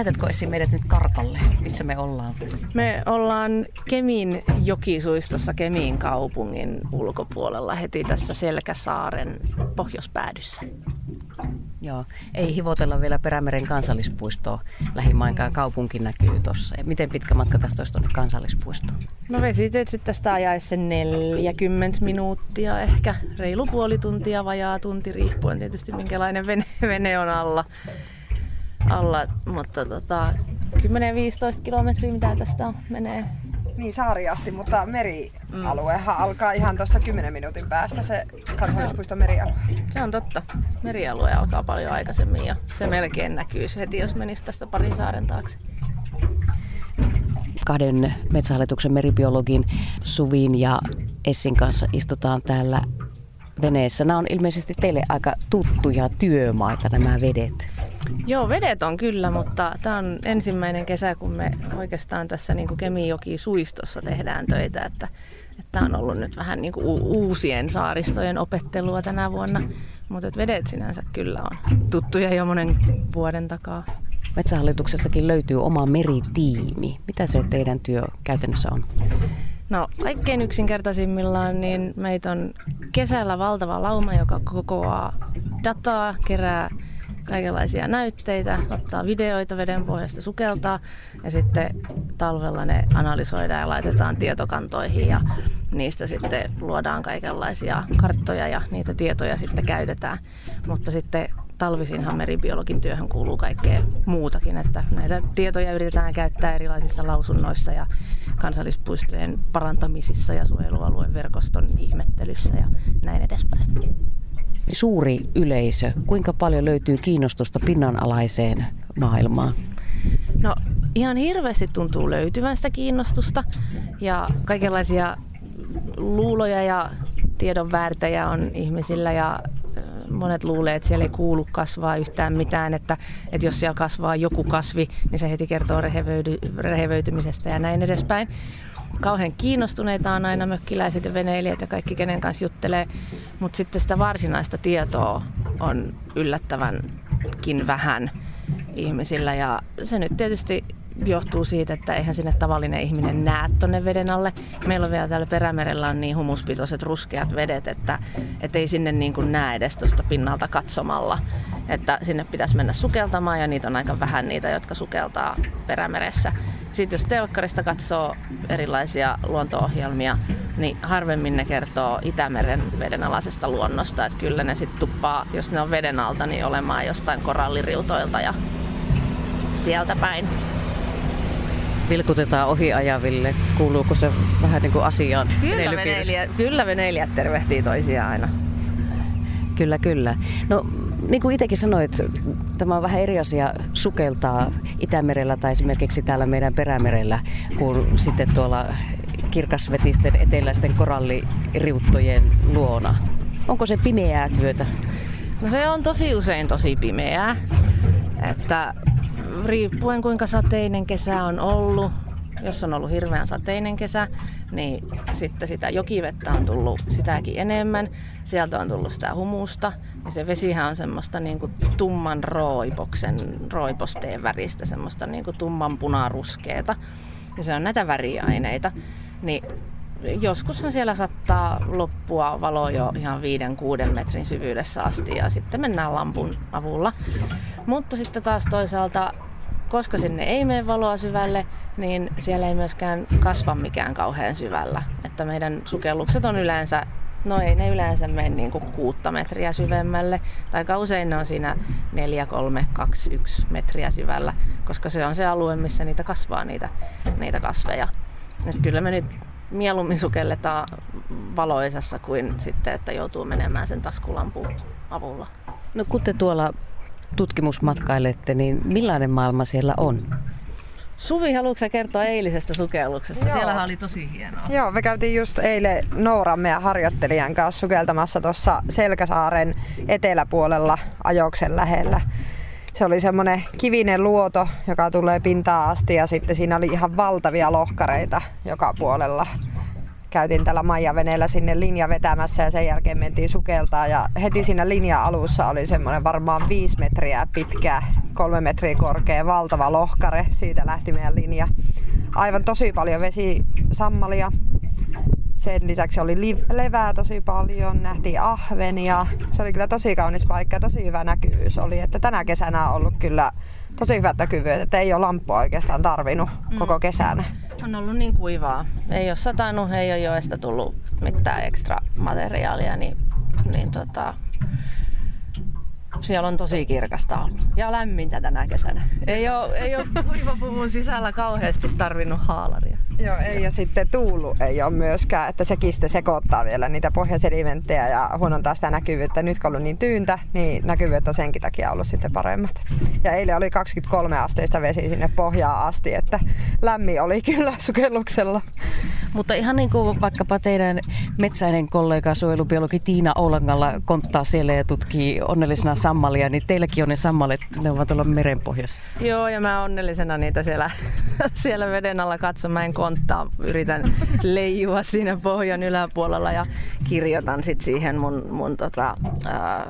laitatko esiin meidät nyt kartalle, missä me ollaan? Me ollaan Kemin jokisuistossa Kemin kaupungin ulkopuolella heti tässä Selkäsaaren pohjoispäädyssä. Joo, ei hivotella vielä Perämeren kansallispuistoa lähimainkaan. Kaupunki näkyy tuossa. Miten pitkä matka tästä olisi tuonne kansallispuistoon? No vesiteitse tästä ajaisi sen 40 minuuttia ehkä. Reilu puoli tuntia, vajaa tunti, riippuen tietysti minkälainen vene, vene on alla. Alla mutta tota, 10-15 kilometriä mitä tästä on, menee niin saari asti, mutta merialuehan mm. alkaa ihan tuosta 10 minuutin päästä se kansallispuiston merialue. Se on totta. Merialue alkaa paljon aikaisemmin ja se melkein näkyy heti, jos menisi tästä parin saaren taakse. Kahden metsähallituksen meribiologin Suvin ja Essin kanssa istutaan täällä veneessä. Nämä on ilmeisesti teille aika tuttuja työmaita nämä vedet. Joo, vedet on kyllä, mutta tämä on ensimmäinen kesä, kun me oikeastaan tässä niin Kemijoki suistossa tehdään töitä, että Tämä on ollut nyt vähän niin kuin uusien saaristojen opettelua tänä vuonna, mutta vedet sinänsä kyllä on tuttuja jo monen vuoden takaa. Metsähallituksessakin löytyy oma meritiimi. Mitä se teidän työ käytännössä on? No kaikkein yksinkertaisimmillaan niin meitä on kesällä valtava lauma, joka kokoaa dataa, kerää kaikenlaisia näytteitä, ottaa videoita veden pohjasta, sukeltaa ja sitten talvella ne analysoidaan ja laitetaan tietokantoihin ja niistä sitten luodaan kaikenlaisia karttoja ja niitä tietoja sitten käytetään. Mutta sitten talvisinhan meribiologin työhön kuuluu kaikkea muutakin, että näitä tietoja yritetään käyttää erilaisissa lausunnoissa ja kansallispuistojen parantamisissa ja suojelualueen verkoston ihmettelyssä ja näin edespäin suuri yleisö, kuinka paljon löytyy kiinnostusta pinnanalaiseen maailmaan? No ihan hirveästi tuntuu löytyvän sitä kiinnostusta ja kaikenlaisia luuloja ja tiedon väärtejä on ihmisillä ja monet luulee, että siellä ei kuulu kasvaa yhtään mitään, että, että jos siellä kasvaa joku kasvi, niin se heti kertoo rehevöidy, rehevöitymisestä ja näin edespäin kauhean kiinnostuneita on aina mökkiläiset ja veneilijät ja kaikki, kenen kanssa juttelee. Mutta sitten sitä varsinaista tietoa on yllättävänkin vähän ihmisillä. Ja se nyt tietysti johtuu siitä, että eihän sinne tavallinen ihminen näe tonne veden alle. Meillä on vielä täällä Perämerellä on niin humuspitoiset ruskeat vedet, että, että ei sinne niin kuin näe edes tuosta pinnalta katsomalla. Että sinne pitäisi mennä sukeltamaan ja niitä on aika vähän niitä, jotka sukeltaa Perämeressä. Sitten jos telkkarista katsoo erilaisia luonto-ohjelmia, niin harvemmin ne kertoo Itämeren vedenalaisesta luonnosta. Että kyllä ne sitten tuppaa, jos ne on veden alta, niin olemaan jostain koralliriutoilta ja sieltä päin vilkutetaan ohi ajaville. Kuuluuko se vähän niin kuin asiaan? Kyllä, veneilijät, kyllä veneilijät tervehtii toisiaan aina. Kyllä, kyllä. No niin kuin itsekin sanoit, tämä on vähän eri asia sukeltaa Itämerellä tai esimerkiksi täällä meidän perämerellä kuin sitten tuolla kirkasvetisten eteläisten koralliriuttojen luona. Onko se pimeää työtä? No se on tosi usein tosi pimeää. Että riippuen kuinka sateinen kesä on ollut, jos on ollut hirveän sateinen kesä, niin sitten sitä jokivettä on tullut sitäkin enemmän. Sieltä on tullut sitä humusta ja se vesihän on semmoista niin kuin tumman roipoksen, roiposteen väristä, semmoista niin kuin tumman punaruskeeta. Ja se on näitä väriaineita. Niin joskushan siellä saattaa loppua valo jo ihan 5-6 metrin syvyydessä asti ja sitten mennään lampun avulla. Mutta sitten taas toisaalta koska sinne ei mene valoa syvälle, niin siellä ei myöskään kasva mikään kauhean syvällä. Että meidän sukellukset on yleensä, no ei ne yleensä mene niin kuin kuutta metriä syvemmälle, tai usein ne on siinä 4, 3, 2, 1 metriä syvällä, koska se on se alue, missä niitä kasvaa niitä, niitä kasveja. Et kyllä me nyt mieluummin sukelletaan valoisessa kuin sitten, että joutuu menemään sen taskulampun avulla. No kun te tuolla tutkimusmatkailette, niin millainen maailma siellä on? Suvi, haluatko kertoa eilisestä sukelluksesta? Joo. Siellähän oli tosi hienoa. Joo, me käytiin just eilen Nooran meidän harjoittelijan kanssa sukeltamassa tuossa Selkäsaaren eteläpuolella ajoksen lähellä. Se oli semmoinen kivinen luoto, joka tulee pintaan asti ja sitten siinä oli ihan valtavia lohkareita joka puolella käytiin tällä Maija-veneellä sinne linja vetämässä ja sen jälkeen mentiin sukeltaa ja heti siinä linja-alussa oli semmoinen varmaan viisi metriä pitkä kolme metriä korkea, valtava lohkare. Siitä lähti meidän linja. Aivan tosi paljon vesisammalia. Sen lisäksi oli li- levää tosi paljon, nähtiin ahvenia. Se oli kyllä tosi kaunis paikka ja tosi hyvä näkyvyys oli. Että tänä kesänä on ollut kyllä tosi hyvät näkyvyydet, että ei ole lamppua oikeastaan tarvinnut mm. koko kesänä. On ollut niin kuivaa. Ei ole satanut, ei ole joesta tullut mitään ekstra materiaalia, niin, niin tota, siellä on tosi kirkasta ollut. Ja lämmintä tänä kesänä. Ei ole, ei ole kuivapuvun sisällä kauheasti tarvinnut haalaria. Joo, ei ja sitten tuulu ei ole myöskään, että sekin sitten sekoittaa vielä niitä pohjasedimenttejä ja huonontaa sitä näkyvyyttä. Nyt kun on ollut niin tyyntä, niin näkyvyydet on senkin takia ollut sitten paremmat. Ja eilen oli 23 asteista vesi sinne pohjaan asti, että lämmin oli kyllä sukelluksella. Mutta ihan niin kuin vaikkapa teidän metsäinen kollega suojelubiologi Tiina Oulangalla konttaa siellä ja tutkii onnellisena sammalia, niin teilläkin on ne sammalet, ne ovat tuolla merenpohjassa. Joo, ja mä onnellisena niitä siellä, siellä veden alla katson. Mä en konttaa, yritän leijua siinä pohjan yläpuolella ja kirjoitan sit siihen mun, mun tota, ää,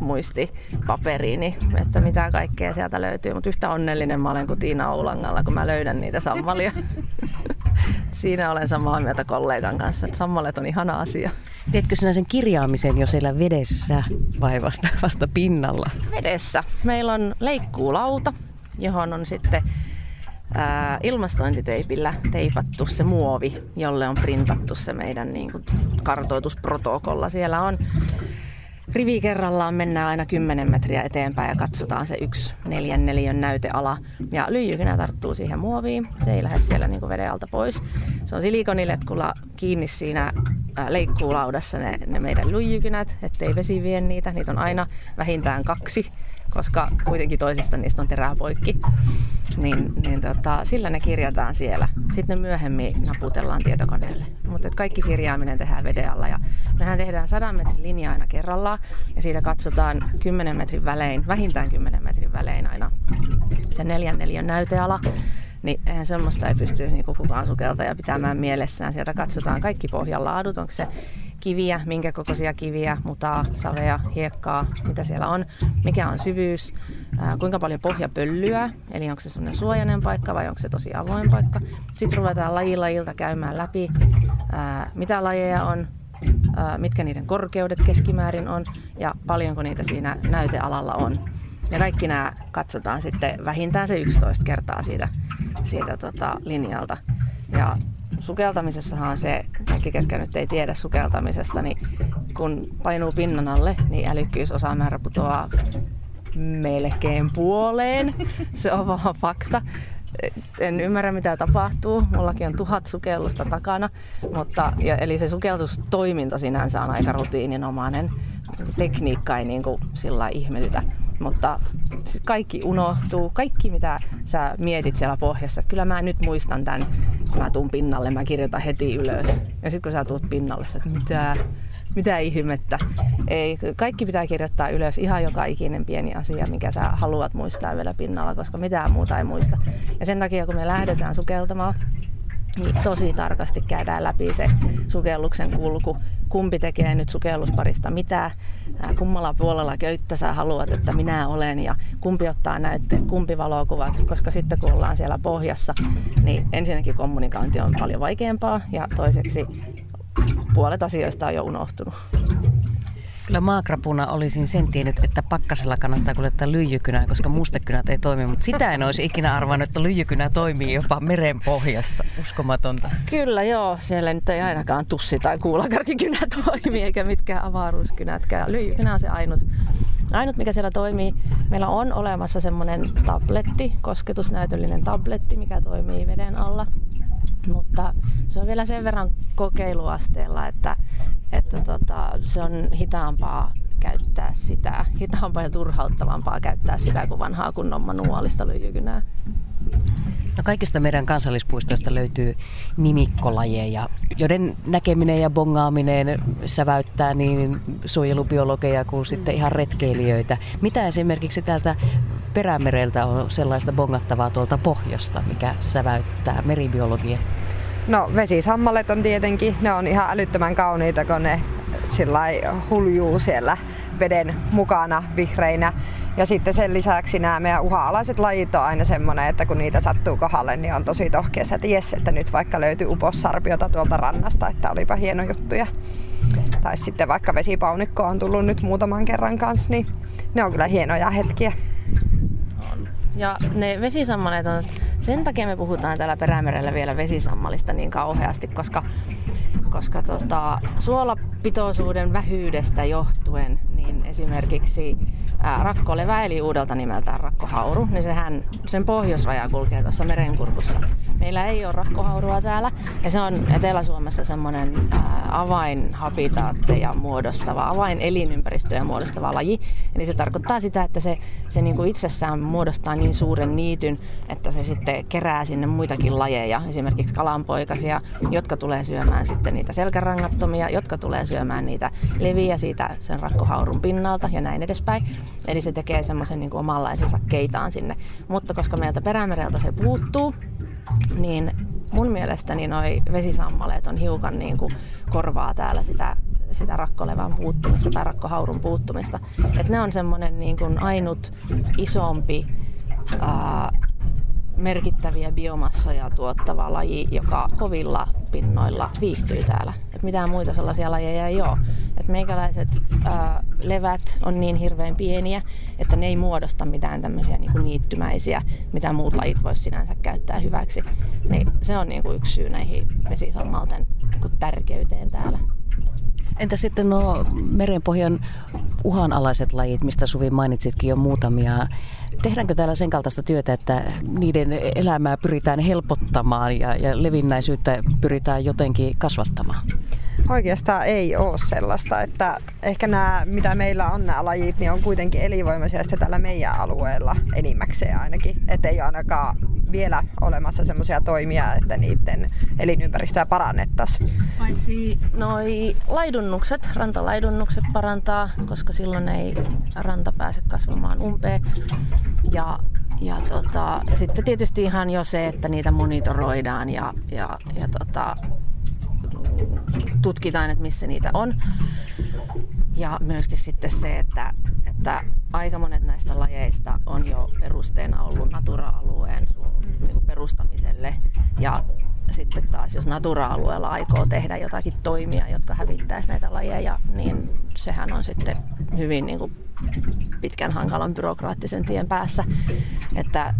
muistipaperiini, että mitä kaikkea sieltä löytyy. Mutta yhtä onnellinen mä olen kuin Tiina Oulangalla, kun mä löydän niitä sammalia. Siinä olen samaa mieltä kollegan kanssa, että sammalet on ihana asia. Teetkö sinä sen kirjaamisen jo siellä vedessä vai vasta, vasta pinnalla? Vedessä. Meillä on leikkuulauta, johon on sitten ää, ilmastointiteipillä teipattu se muovi, jolle on printattu se meidän niin kuin, kartoitusprotokolla. Siellä on rivi kerrallaan mennään aina 10 metriä eteenpäin ja katsotaan se yksi neljän neliön näyteala. Ja lyijykynä tarttuu siihen muoviin. Se ei lähde siellä niin veden alta pois. Se on silikoniletkulla kiinni siinä leikkuulaudassa ne, ne meidän lyijykynät, ettei vesi vie niitä. Niitä on aina vähintään kaksi koska kuitenkin toisista niistä on terää poikki. Niin, niin tota, sillä ne kirjataan siellä. Sitten ne myöhemmin naputellaan tietokoneelle. Mutta kaikki kirjaaminen tehdään veden alla. Ja mehän tehdään 100 metrin linja aina kerrallaan. Ja siitä katsotaan 10 metrin välein, vähintään 10 metrin välein aina se neljän neljän näyteala niin eihän semmoista ei pysty niin kukaan sukeltaja pitämään mielessään. Sieltä katsotaan kaikki pohjalaadut, onko se kiviä, minkä kokoisia kiviä, mutaa, savea, hiekkaa, mitä siellä on, mikä on syvyys, kuinka paljon pohja pöllyää, eli onko se sellainen suojainen paikka vai onko se tosi avoin paikka. Sitten ruvetaan lajilajilta käymään läpi, mitä lajeja on, mitkä niiden korkeudet keskimäärin on ja paljonko niitä siinä näytealalla on. Ja kaikki nämä katsotaan sitten vähintään se 11 kertaa siitä, siitä tota linjalta. Ja sukeltamisessahan on se, kaikki ketkä nyt ei tiedä sukeltamisesta, niin kun painuu pinnan alle, niin älykkyysosamäärä putoaa melkein puoleen. Se on vaan fakta. En ymmärrä mitä tapahtuu. Mullakin on tuhat sukellusta takana, mutta, ja, eli se sukeltustoiminta sinänsä on aika rutiininomainen. Tekniikka ei niin kuin sillä ihmetytä mutta kaikki unohtuu, kaikki mitä sä mietit siellä pohjassa. Että kyllä mä nyt muistan tämän, kun mä tuun pinnalle, mä kirjoitan heti ylös. Ja sitten kun sä tuut pinnalle, että mitä, mitä ihmettä. Ei, kaikki pitää kirjoittaa ylös, ihan joka ikinen pieni asia, mikä sä haluat muistaa vielä pinnalla, koska mitään muuta ei muista. Ja sen takia, kun me lähdetään sukeltamaan, niin tosi tarkasti käydään läpi se sukelluksen kulku, kumpi tekee nyt sukellusparista mitä, kummalla puolella köyttä sä haluat, että minä olen? Ja kumpi ottaa näytteet, kumpi valokuvat, koska sitten kun ollaan siellä pohjassa, niin ensinnäkin kommunikointi on paljon vaikeampaa ja toiseksi puolet asioista on jo unohtunut. Kyllä maakrapuna olisin sen tiennyt, että pakkasella kannattaa kuljettaa lyijykynää, koska mustekynät ei toimi, mutta sitä en olisi ikinä arvannut, että lyijykynä toimii jopa meren pohjassa. Uskomatonta. Kyllä joo, siellä nyt ei ainakaan tussi tai kuulakarkikynä toimi, eikä mitkään avaruuskynätkään. Lyijykynä on se ainut, ainut, mikä siellä toimii. Meillä on olemassa semmoinen tabletti, kosketusnäytöllinen tabletti, mikä toimii veden alla. Mutta se on vielä sen verran kokeiluasteella, että, että tota, se on hitaampaa käyttää sitä, hitaampaa ja turhauttavampaa käyttää sitä kuin vanhaa kunnon manuaalista lyijykynää. No kaikista meidän kansallispuistoista löytyy nimikkolajeja, joiden näkeminen ja bongaaminen säväyttää niin suojelubiologeja kuin sitten ihan retkeilijöitä. Mitä esimerkiksi täältä perämereltä on sellaista bongattavaa tuolta pohjasta, mikä säväyttää meribiologia? No vesisammalet on tietenkin, ne on ihan älyttömän kauniita, kun ne huljuu siellä veden mukana vihreinä. Ja sitten sen lisäksi nämä meidän uha-alaiset lajit on aina semmoinen, että kun niitä sattuu kohdalle, niin on tosi tohkeessa, että jes, että nyt vaikka löytyy upossarpiota tuolta rannasta, että olipa hieno juttu. Ja, tai sitten vaikka vesipaunikko on tullut nyt muutaman kerran kanssa, niin ne on kyllä hienoja hetkiä. Ja ne vesisammaleet on, sen takia me puhutaan täällä Perämerellä vielä vesisammalista niin kauheasti, koska, koska tota, suolapitoisuuden vähyydestä johtuen, niin esimerkiksi rakkolevä eli uudelta nimeltään rakkohauru, niin sehän, sen pohjoisraja kulkee tuossa merenkurkussa. Meillä ei ole rakkohaurua täällä ja se on Etelä-Suomessa semmoinen avainhabitaatteja muodostava, avainelinympäristöjä muodostava laji. Eli se tarkoittaa sitä, että se, se niin kuin itsessään muodostaa niin suuren niityn, että se sitten kerää sinne muitakin lajeja, esimerkiksi kalanpoikasia, jotka tulee syömään sitten niitä selkärangattomia, jotka tulee syömään niitä leviä siitä sen rakkohaurun pinnalta ja näin edespäin. Eli se tekee semmoisen niin omanlaisensa keitaan sinne. Mutta koska meiltä perämereltä se puuttuu, niin mun mielestäni noi vesisammaleet on hiukan niin kuin korvaa täällä sitä, sitä rakkolevan puuttumista tai rakkohaurun puuttumista. Et ne on semmoinen niin kuin ainut isompi ää, merkittäviä biomassoja tuottava laji, joka kovilla pinnoilla viihtyy täällä. Et mitään muita sellaisia lajeja ei ole. Et meikäläiset ää, levät on niin hirveän pieniä, että ne ei muodosta mitään tämmöisiä niinku niittymäisiä, mitä muut lajit voisi sinänsä käyttää hyväksi. Niin se on niinku yksi syy näihin vesisammalten niinku tärkeyteen täällä. Entä sitten nuo merenpohjan uhanalaiset lajit, mistä Suvi mainitsitkin jo muutamia? Tehdäänkö täällä sen kaltaista työtä, että niiden elämää pyritään helpottamaan ja, ja levinnäisyyttä pyritään jotenkin kasvattamaan? Oikeastaan ei ole sellaista, että ehkä nämä, mitä meillä on nämä lajit, niin on kuitenkin elinvoimaisia sitten tällä meidän alueella enimmäkseen ainakin. Että ei ainakaan vielä olemassa semmoisia toimia, että niiden elinympäristöä parannettaisiin. Paitsi noi laidunnukset, rantalaidunnukset parantaa, koska silloin ei ranta pääse kasvamaan umpeen. Ja ja tota, sitten tietysti ihan jo se, että niitä monitoroidaan ja, ja, ja tota, tutkitaan, että missä niitä on. Ja myöskin sitten se, että, että aika monet näistä lajeista on jo perusteena ollut Natura-alueen niin perustamiselle. Ja sitten taas, jos Natura-alueella aikoo tehdä jotakin toimia, jotka hävittäisi näitä lajeja, niin sehän on sitten hyvin niin kuin pitkän hankalan byrokraattisen tien päässä. Että,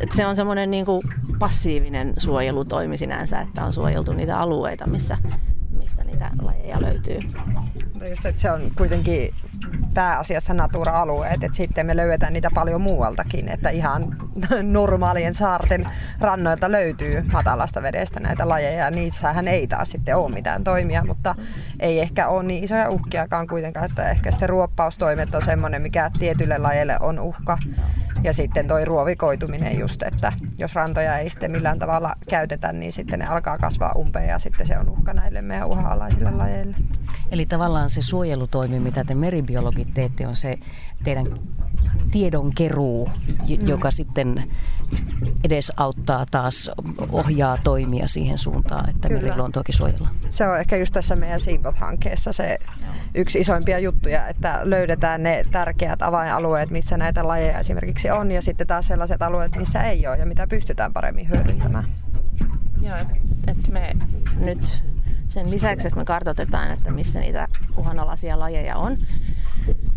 että se on semmoinen niin kuin passiivinen suojelutoimi sinänsä, että on suojeltu niitä alueita, missä, mistä niitä lajeja löytyy. Just, että se on kuitenkin pääasiassa natura-alueet, että sitten me löydetään niitä paljon muualtakin, että ihan normaalien saarten rannoilta löytyy matalasta vedestä näitä lajeja, niissähän ei taas sitten ole mitään toimia, mutta ei ehkä ole niin isoja uhkiakaan kuitenkaan, että ehkä sitten ruoppaustoimet on semmoinen, mikä tietylle lajeille on uhka. Ja sitten toi ruovikoituminen just, että jos rantoja ei sitten millään tavalla käytetä, niin sitten ne alkaa kasvaa umpeen ja sitten se on uhka näille meidän uha-alaisille lajeille. Eli tavallaan se suojelutoimi, mitä te meribiologit teette, on se teidän tiedonkeruu, mm. joka sitten edes auttaa taas ohjaa toimia siihen suuntaan, että Kyllä. meriluontoakin suojellaan. Se on ehkä just tässä meidän Siimpot-hankkeessa se yksi isoimpia juttuja, että löydetään ne tärkeät avainalueet, missä näitä lajeja esimerkiksi on, ja sitten taas sellaiset alueet, missä ei ole ja mitä pystytään paremmin hyödyntämään. Joo, että me nyt sen lisäksi, että me kartoitetaan, että missä niitä uhanalaisia lajeja on,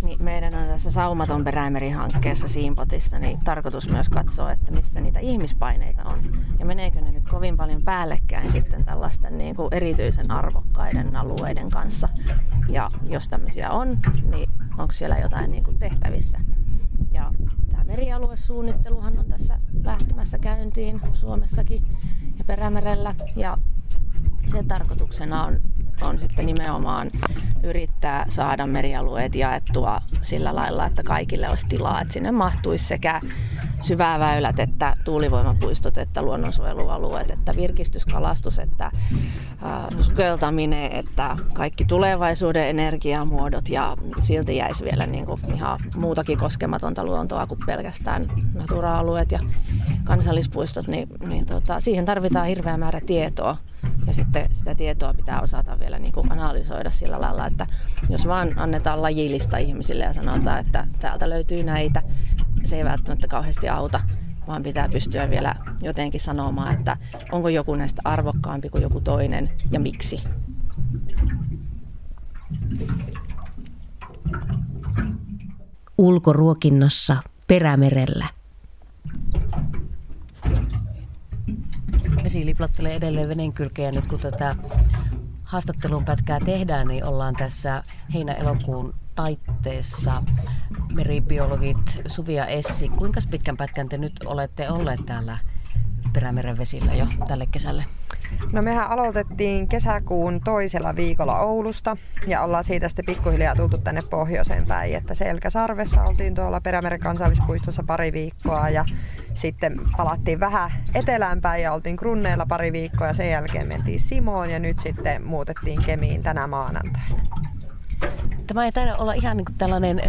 niin meidän on tässä Saumaton perämerihankkeessa Siimpotissa niin tarkoitus myös katsoa, että missä niitä ihmispaineita on. Ja meneekö ne nyt kovin paljon päällekkäin sitten tällaisten niin kuin erityisen arvokkaiden alueiden kanssa. Ja jos tämmöisiä on, niin onko siellä jotain niin kuin tehtävissä. Ja tämä merialuesuunnitteluhan on tässä lähtemässä käyntiin Suomessakin ja Perämerellä. Ja sen tarkoituksena on, on sitten nimenomaan yrittää saada merialueet jaettua sillä lailla, että kaikille olisi tilaa, että sinne mahtuisi sekä syväväylät, että tuulivoimapuistot, että luonnonsuojelualueet, että virkistyskalastus, että äh, sukeltaminen, että kaikki tulevaisuuden energiamuodot ja silti jäisi vielä niin kuin ihan muutakin koskematonta luontoa kuin pelkästään natura-alueet ja kansallispuistot, niin, niin tota, siihen tarvitaan hirveä määrä tietoa Ja sitten sitä tietoa pitää osata vielä niin kuin analysoida sillä lailla, että jos vaan annetaan lajillista ihmisille ja sanotaan, että täältä löytyy näitä, se ei välttämättä kauheasti auta, vaan pitää pystyä vielä jotenkin sanomaan, että onko joku näistä arvokkaampi kuin joku toinen ja miksi. Ulkoruokinnassa Perämerellä. Vesi liplottelee edelleen veneen kylkeä nyt kun tätä haastattelun pätkää tehdään, niin ollaan tässä heinä-elokuun taitteessa. Meribiologit Suvi ja Essi, kuinka pitkän pätkän te nyt olette olleet täällä Perämeren vesillä jo tälle kesälle? No mehän aloitettiin kesäkuun toisella viikolla Oulusta ja ollaan siitä sitten pikkuhiljaa tultu tänne pohjoiseen päin. Että Selkäsarvessa oltiin tuolla Perämeren kansallispuistossa pari viikkoa ja sitten palattiin vähän etelään päin ja oltiin Krunneilla pari viikkoa ja sen jälkeen mentiin Simoon ja nyt sitten muutettiin Kemiin tänä maanantaina. Tämä ei taida olla ihan niin kuin tällainen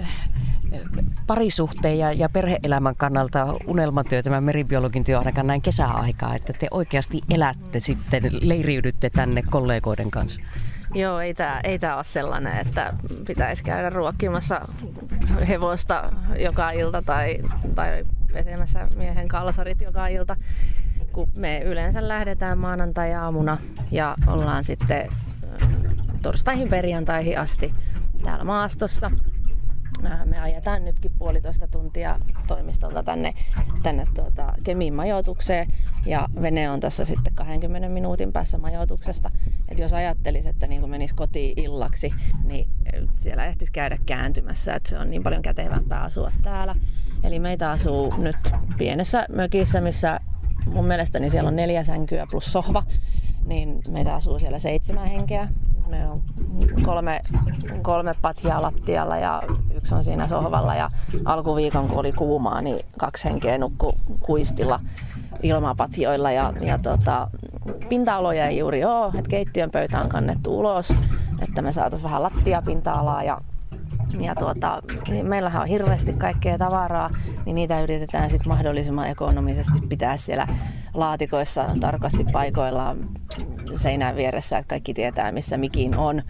parisuhteen ja, ja perheelämän kannalta unelmatyö, tämä meribiologin työ ainakaan näin kesäaikaa, että te oikeasti elätte sitten, leiriydytte tänne kollegoiden kanssa. Joo, ei tämä ei tää ole sellainen, että pitäisi käydä ruokkimassa hevosta joka ilta tai, tai pesemässä miehen kalsarit joka ilta. Kun me yleensä lähdetään maanantai-aamuna ja ollaan sitten torstaihin perjantaihin asti täällä maastossa me ajetaan nytkin puolitoista tuntia toimistolta tänne, tänne tuota Kemiin majoitukseen ja vene on tässä sitten 20 minuutin päässä majoituksesta. Et jos ajattelisi, että niin menisi kotiin illaksi, niin siellä ehtisi käydä kääntymässä, että se on niin paljon kätevämpää asua täällä. Eli meitä asuu nyt pienessä mökissä, missä mun mielestäni siellä on neljä sänkyä plus sohva, niin meitä asuu siellä seitsemän henkeä. Ne on kolme, kolme patjaa lattialla ja yksi on siinä sohvalla. Ja alkuviikon, kun oli kuumaa, niin kaksi henkeä nukku kuistilla ilmapatjoilla. Ja, ja tota, pinta-aloja ei juuri ole, että keittiön pöytä on kannettu ulos, että me saataisiin vähän lattiapinta-alaa ja ja tuota, niin meillähän on hirveästi kaikkea tavaraa, niin niitä yritetään sitten mahdollisimman ekonomisesti pitää siellä laatikoissa tarkasti paikoillaan seinän vieressä, että kaikki tietää missä mikin on,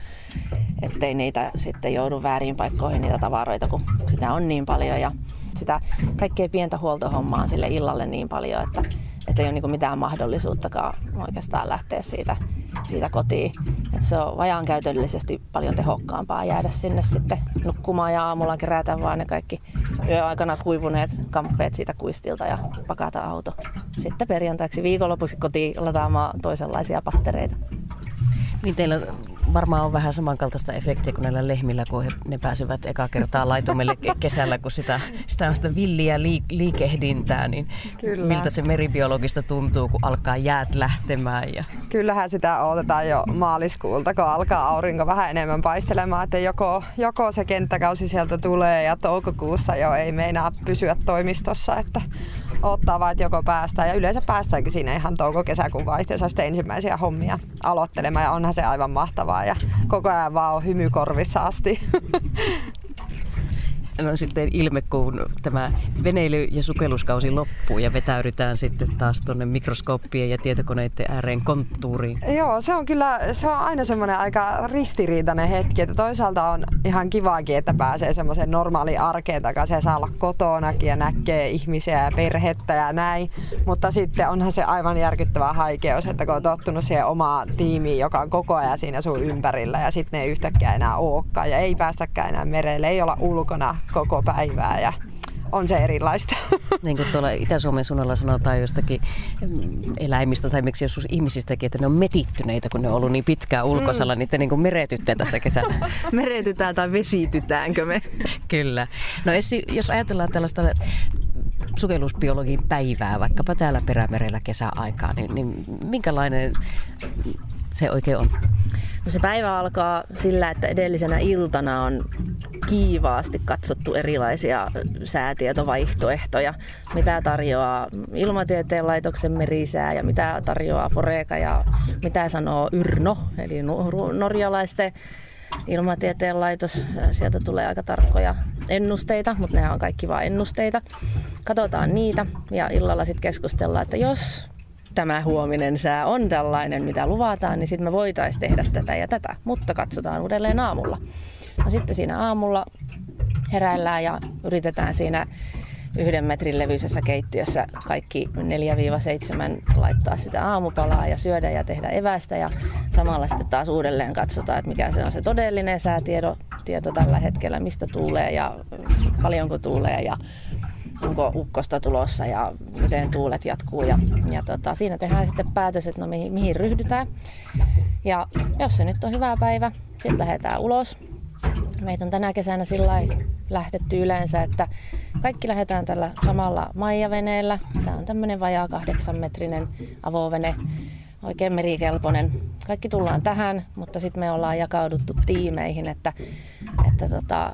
ettei niitä sitten joudu väärin paikkoihin niitä tavaroita, kun sitä on niin paljon. Ja sitä kaikkea pientä huoltohommaa sille illalle niin paljon, että, että ei ole niin mitään mahdollisuuttakaan oikeastaan lähteä siitä, siitä kotiin. Et se on vajaan käytöllisesti paljon tehokkaampaa jäädä sinne sitten nukkumaan ja aamulla kerätä vaan ne kaikki yöaikana kuivuneet kamppeet siitä kuistilta ja pakata auto. Sitten perjantaiksi viikonlopuksi kotiin lataamaan toisenlaisia pattereita. Niin teillä varmaan on vähän samankaltaista efektiä kuin näillä lehmillä, kun he, ne pääsevät eka kertaa laitumelle kesällä, kun sitä, sitä on sitä villiä liikehdintää, niin Kyllä. miltä se meribiologista tuntuu, kun alkaa jäät lähtemään? Ja... Kyllähän sitä odotetaan jo maaliskuulta, kun alkaa aurinko vähän enemmän paistelemaan, että joko, joko se kenttäkausi sieltä tulee ja toukokuussa jo ei meinaa pysyä toimistossa, että ottaa vaan, että joko päästään. Ja yleensä päästäänkin siinä ihan touko-kesäkuun vaihteessa sitten ensimmäisiä hommia aloittelemaan. Ja onhan se aivan mahtavaa ja koko ajan vaan on hymy korvissa asti. no sitten ilme, kun tämä veneily- ja sukelluskausi loppuu ja vetäydytään sitten taas tuonne mikroskooppien ja tietokoneiden ääreen konttuuriin. Joo, se on kyllä se on aina semmoinen aika ristiriitainen hetki, että toisaalta on ihan kivaakin, että pääsee semmoiseen normaaliin arkeen takaisin ja saa olla kotonakin ja näkee ihmisiä ja perhettä ja näin, mutta sitten onhan se aivan järkyttävä haikeus, että kun on tottunut siihen omaan tiimiin, joka on koko ajan siinä sun ympärillä ja sitten ne ei yhtäkkiä enää olekaan ja ei päästäkään enää merelle, ei olla ulkona koko päivää ja on se erilaista. Niin kuin tuolla Itä-Suomen suunnalla sanotaan jostakin mm, eläimistä tai miksi joskus ihmisistäkin, että ne on metittyneitä, kun ne on ollut niin pitkään ulkosalla, mm. niin te niin kuin meretytte tässä kesällä. Meretytään tai vesitytäänkö me? Kyllä. No Essi, jos ajatellaan tällaista sukellusbiologin päivää, vaikkapa täällä Perämerellä kesäaikaa, niin, niin minkälainen se oikein on? No se päivä alkaa sillä, että edellisenä iltana on kiivaasti katsottu erilaisia säätietovaihtoehtoja, mitä tarjoaa Ilmatieteen laitoksen merisää ja mitä tarjoaa Foreka ja mitä sanoo Yrno, eli norjalaisten ilmatieteen laitos. Sieltä tulee aika tarkkoja ennusteita, mutta ne on kaikki vain ennusteita. Katsotaan niitä ja illalla sitten keskustellaan, että jos tämä huominen sää on tällainen, mitä luvataan, niin sitten me voitaisiin tehdä tätä ja tätä, mutta katsotaan uudelleen aamulla. No sitten siinä aamulla heräillään ja yritetään siinä yhden metrin levyisessä keittiössä kaikki 4-7 laittaa sitä aamupalaa ja syödä ja tehdä evästä ja samalla sitten taas uudelleen katsotaan, että mikä se on se todellinen säätieto tieto tällä hetkellä, mistä tuulee ja paljonko tuulee ja onko ukkosta tulossa ja miten tuulet jatkuu. Ja, ja tota, siinä tehdään sitten päätös, että no mihin, mihin ryhdytään. Ja jos se nyt on hyvä päivä, sitten lähdetään ulos. Meitä on tänä kesänä sillä lähtetty yleensä, että kaikki lähdetään tällä samalla maijaveneellä. Tämä on tämmöinen vajaa kahdeksan metrinen avovene, oikein merikelpoinen. Kaikki tullaan tähän, mutta sitten me ollaan jakauduttu tiimeihin, että, että tota,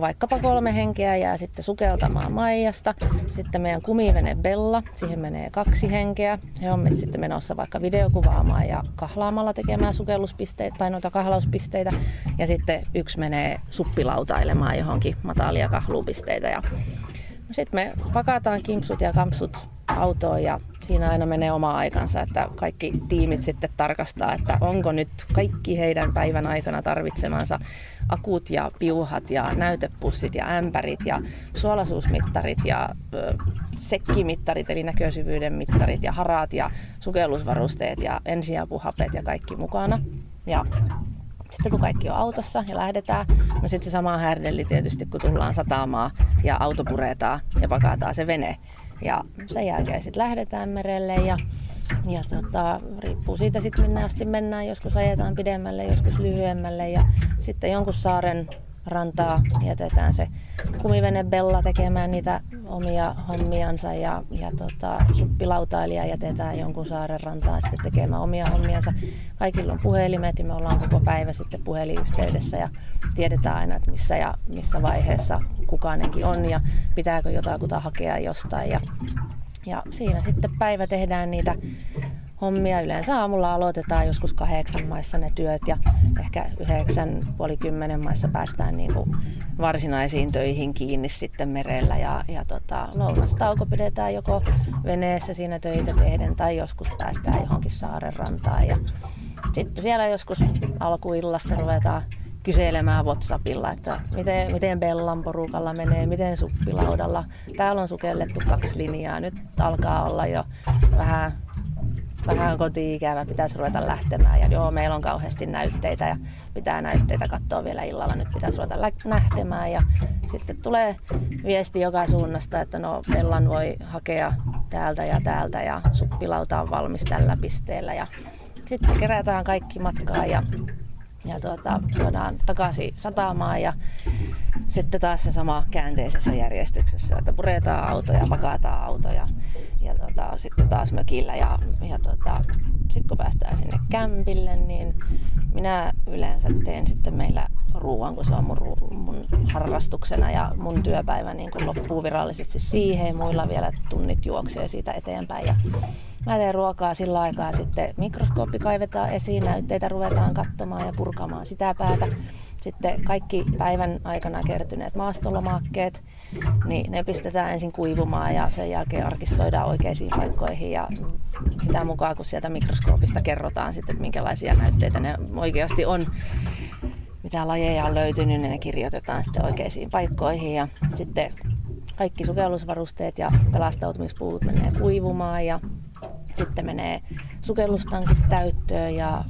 vaikkapa kolme henkeä jää sitten sukeltamaan Maijasta. Sitten meidän kumivene Bella, siihen menee kaksi henkeä. He on sitten menossa vaikka videokuvaamaan ja kahlaamalla tekemään sukelluspisteitä tai noita kahlauspisteitä. Ja sitten yksi menee suppilautailemaan johonkin matalia kahluupisteitä. Ja sitten me pakataan kimpsut ja kampsut autoon ja siinä aina menee oma aikansa, että kaikki tiimit sitten tarkastaa, että onko nyt kaikki heidän päivän aikana tarvitsemansa akut ja piuhat ja näytepussit ja ämpärit ja suolasuusmittarit ja ö, sekkimittarit eli näkösyvyyden mittarit ja harat ja sukellusvarusteet ja ensiapuhapet ja kaikki mukana. Ja sitten kun kaikki on autossa ja lähdetään, no sitten se sama härdelli tietysti kun tullaan sataamaan ja auto puretaan ja pakataan se vene. Ja sen jälkeen sitten lähdetään merelle ja, ja tota, riippuu siitä sitten minne asti mennään. Joskus ajetaan pidemmälle, joskus lyhyemmälle ja sitten jonkun saaren rantaa jätetään se kumivene Bella tekemään niitä omia hommiansa ja, ja tota, suppilautailija jätetään jonkun saaren rantaan sitten tekemään omia hommiansa. Kaikilla on puhelimet ja me ollaan koko päivä sitten puhelinyhteydessä ja tiedetään aina, että missä ja missä vaiheessa kukainenkin on ja pitääkö jotakuta hakea jostain. Ja, ja siinä sitten päivä tehdään niitä hommia. Yleensä aamulla aloitetaan joskus kahdeksan maissa ne työt ja ehkä yhdeksän, puoli kymmenen maissa päästään niin kuin varsinaisiin töihin kiinni sitten merellä. Ja, ja tota, lounastauko pidetään joko veneessä siinä töitä tehden tai joskus päästään johonkin saaren rantaan. Ja sitten siellä joskus alkuillasta ruvetaan kyselemään WhatsAppilla, että miten, miten Bellan porukalla menee, miten suppilaudalla. Täällä on sukellettu kaksi linjaa, nyt alkaa olla jo vähän vähän koti-ikävä, pitäisi ruveta lähtemään. Ja joo, meillä on kauheasti näytteitä ja pitää näytteitä katsoa vielä illalla, nyt pitäisi ruveta lähtemään. Ja sitten tulee viesti joka suunnasta, että no Pellan voi hakea täältä ja täältä ja suppilauta on valmis tällä pisteellä. Ja sitten kerätään kaikki matkaa ja ja tuota, tuodaan takaisin satamaan ja sitten taas se sama käänteisessä järjestyksessä, että puretaan autoja, pakataan autoja ja tuota, sitten taas mökillä ja, ja tuota, sitten kun päästään sinne kämpille, niin minä yleensä teen sitten meillä ruoan, kun se on mun, mun harrastuksena ja mun työpäivä niin kun loppuu virallisesti siihen. Muilla vielä tunnit juoksee siitä eteenpäin ja Mä teen ruokaa sillä aikaa sitten mikroskooppi kaivetaan esiin, näytteitä ruvetaan katsomaan ja purkamaan sitä päätä. Sitten kaikki päivän aikana kertyneet maastolomakkeet, niin ne pistetään ensin kuivumaan ja sen jälkeen arkistoidaan oikeisiin paikkoihin ja sitä mukaan kun sieltä mikroskoopista kerrotaan sitten, että minkälaisia näytteitä ne oikeasti on, mitä lajeja on löytynyt, niin ne kirjoitetaan sitten oikeisiin paikkoihin ja sitten kaikki sukellusvarusteet ja pelastautumispuut menee kuivumaan ja sitten menee sukellustankit täyttöön ja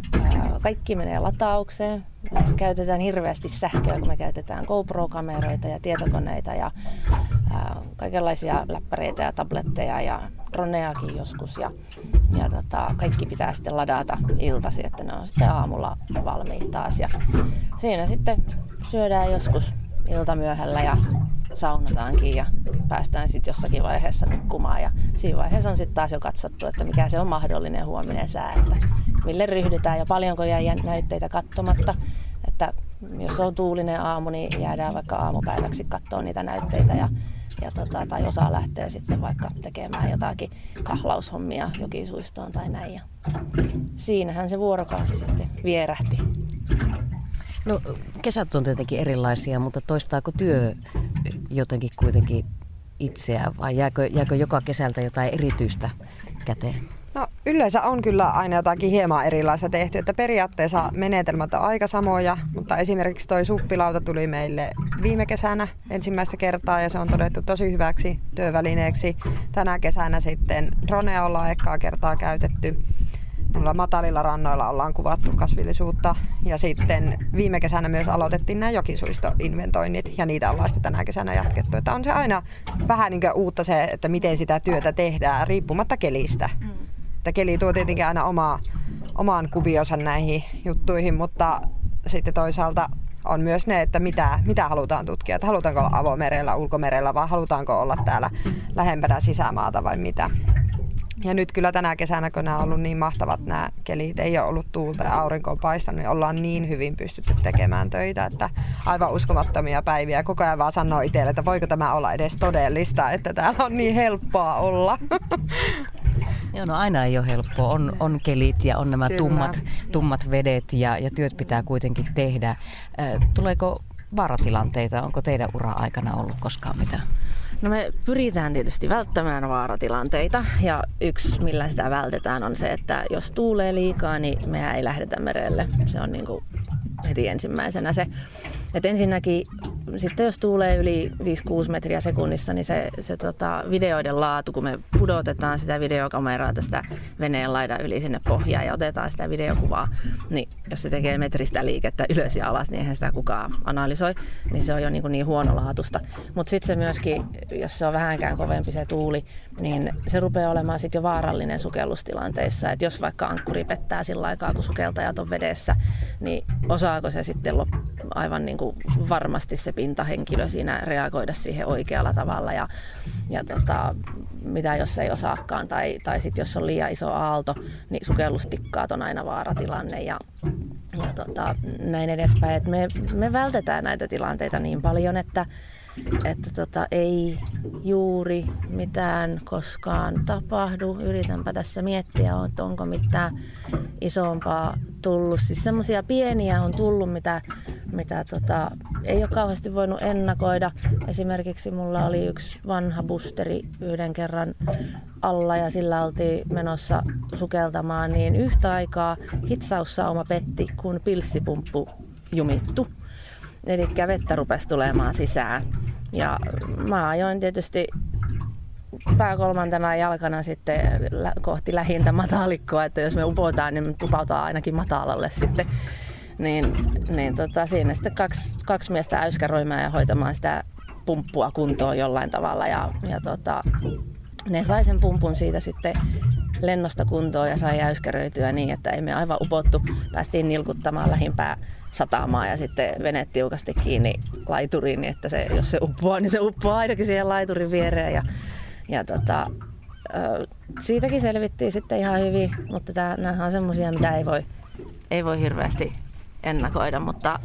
kaikki menee lataukseen. Me käytetään hirveästi sähköä, kun me käytetään GoPro-kameroita ja tietokoneita ja kaikenlaisia läppäreitä ja tabletteja ja droneakin joskus. Ja, ja tota, kaikki pitää sitten ladata iltasi, että ne on sitten aamulla valmiit taas. Ja siinä sitten syödään joskus iltamyöhällä ja saunataankin ja päästään sitten jossakin vaiheessa nukkumaan. Ja siinä vaiheessa on sitten taas jo katsottu, että mikä se on mahdollinen huominen sää, että mille ryhdytään ja paljonko jää näytteitä katsomatta. Että jos on tuulinen aamu, niin jäädään vaikka aamupäiväksi katsoa niitä näytteitä ja, ja tota, tai osa lähtee sitten vaikka tekemään jotakin kahlaushommia jokisuistoon tai näin. Ja siinähän se vuorokausi sitten vierähti. No kesät on tietenkin erilaisia, mutta toistaako työ jotenkin kuitenkin itseään vai jääkö, jääkö joka kesältä jotain erityistä käteen? No yleensä on kyllä aina jotakin hieman erilaista tehty, että periaatteessa menetelmät on aika samoja, mutta esimerkiksi toi suppilauta tuli meille viime kesänä ensimmäistä kertaa ja se on todettu tosi hyväksi työvälineeksi. Tänä kesänä sitten dronea ollaan ekaa kertaa käytetty. Mulla matalilla rannoilla ollaan kuvattu kasvillisuutta ja sitten viime kesänä myös aloitettiin nämä jokisuistoinventoinnit ja niitä ollaan sitten tänä kesänä jatkettu. Että on se aina vähän niin uutta se, että miten sitä työtä tehdään riippumatta kelistä. Mm että keli tuo tietenkin aina oma, oman kuvionsa näihin juttuihin, mutta sitten toisaalta on myös ne, että mitä, mitä halutaan tutkia. Että halutaanko olla avomerellä, ulkomerellä vai halutaanko olla täällä lähempänä sisämaata vai mitä. Ja nyt kyllä tänä kesänä, kun nämä on ollut niin mahtavat nämä kelit, ei ole ollut tuulta ja aurinko on paistanut, niin ollaan niin hyvin pystytty tekemään töitä, että aivan uskomattomia päiviä. Koko ajan vaan sanoo itselle, että voiko tämä olla edes todellista, että täällä on niin helppoa olla. Joo, no aina ei ole helppoa. On, on kelit ja on nämä tummat, tummat vedet ja, ja työt pitää kuitenkin tehdä. Tuleeko vaaratilanteita? Onko teidän ura-aikana ollut koskaan mitään? No me pyritään tietysti välttämään vaaratilanteita ja yksi millä sitä vältetään on se, että jos tuulee liikaa, niin mehän ei lähdetä merelle. Se on niin kuin heti ensimmäisenä se. Et ensinnäkin sitten jos tuulee yli 5-6 metriä sekunnissa, niin se, se tota, videoiden laatu, kun me pudotetaan sitä videokameraa tästä veneen laidan yli sinne pohjaan ja otetaan sitä videokuvaa, niin jos se tekee metristä liikettä ylös ja alas, niin eihän sitä kukaan analysoi, niin se on jo niin, kuin niin huonolaatusta. Mutta sitten se myöskin, jos se on vähänkään kovempi se tuuli, niin se rupeaa olemaan sitten jo vaarallinen sukellustilanteissa. Että jos vaikka ankkuri pettää sillä aikaa, kun sukeltajat on vedessä, niin osaako se sitten aivan niin kuin varmasti se pintahenkilö siinä reagoida siihen oikealla tavalla ja, ja tota, mitä jos ei osaakaan tai, tai sitten jos on liian iso aalto, niin sukellustikkaat on aina vaaratilanne ja, ja tota, näin edespäin. Et me, me vältetään näitä tilanteita niin paljon, että että tota, ei juuri mitään koskaan tapahdu. Yritänpä tässä miettiä, että onko mitään isompaa tullut. Siis semmoisia pieniä on tullut, mitä, mitä tota, ei ole kauheasti voinut ennakoida. Esimerkiksi mulla oli yksi vanha boosteri yhden kerran alla ja sillä oltiin menossa sukeltamaan, niin yhtä aikaa hitsaussauma petti, kun pilssipumppu jumittu. Eli vettä rupesi tulemaan sisään. Ja mä ajoin tietysti pääkolmantena jalkana sitten kohti lähintä matalikkoa, että jos me upotaan, niin me upautaan ainakin matalalle sitten. Niin, niin tota, siinä sitten kaksi, kaksi miestä äyskäroimaan ja hoitamaan sitä pumppua kuntoon jollain tavalla. Ja, ja tota, ne sai sen pumpun siitä sitten lennosta kuntoon ja sai äyskäröityä niin, että ei me aivan upottu. Päästiin nilkuttamaan lähimpää satamaa ja sitten vene tiukasti kiinni laituriin, niin että se, jos se uppoaa, niin se uppoaa ainakin siihen laiturin viereen. Ja, ja tota, siitäkin selvittiin sitten ihan hyvin, mutta nämä on semmoisia, mitä ei voi, ei voi hirveästi ennakoida, mutta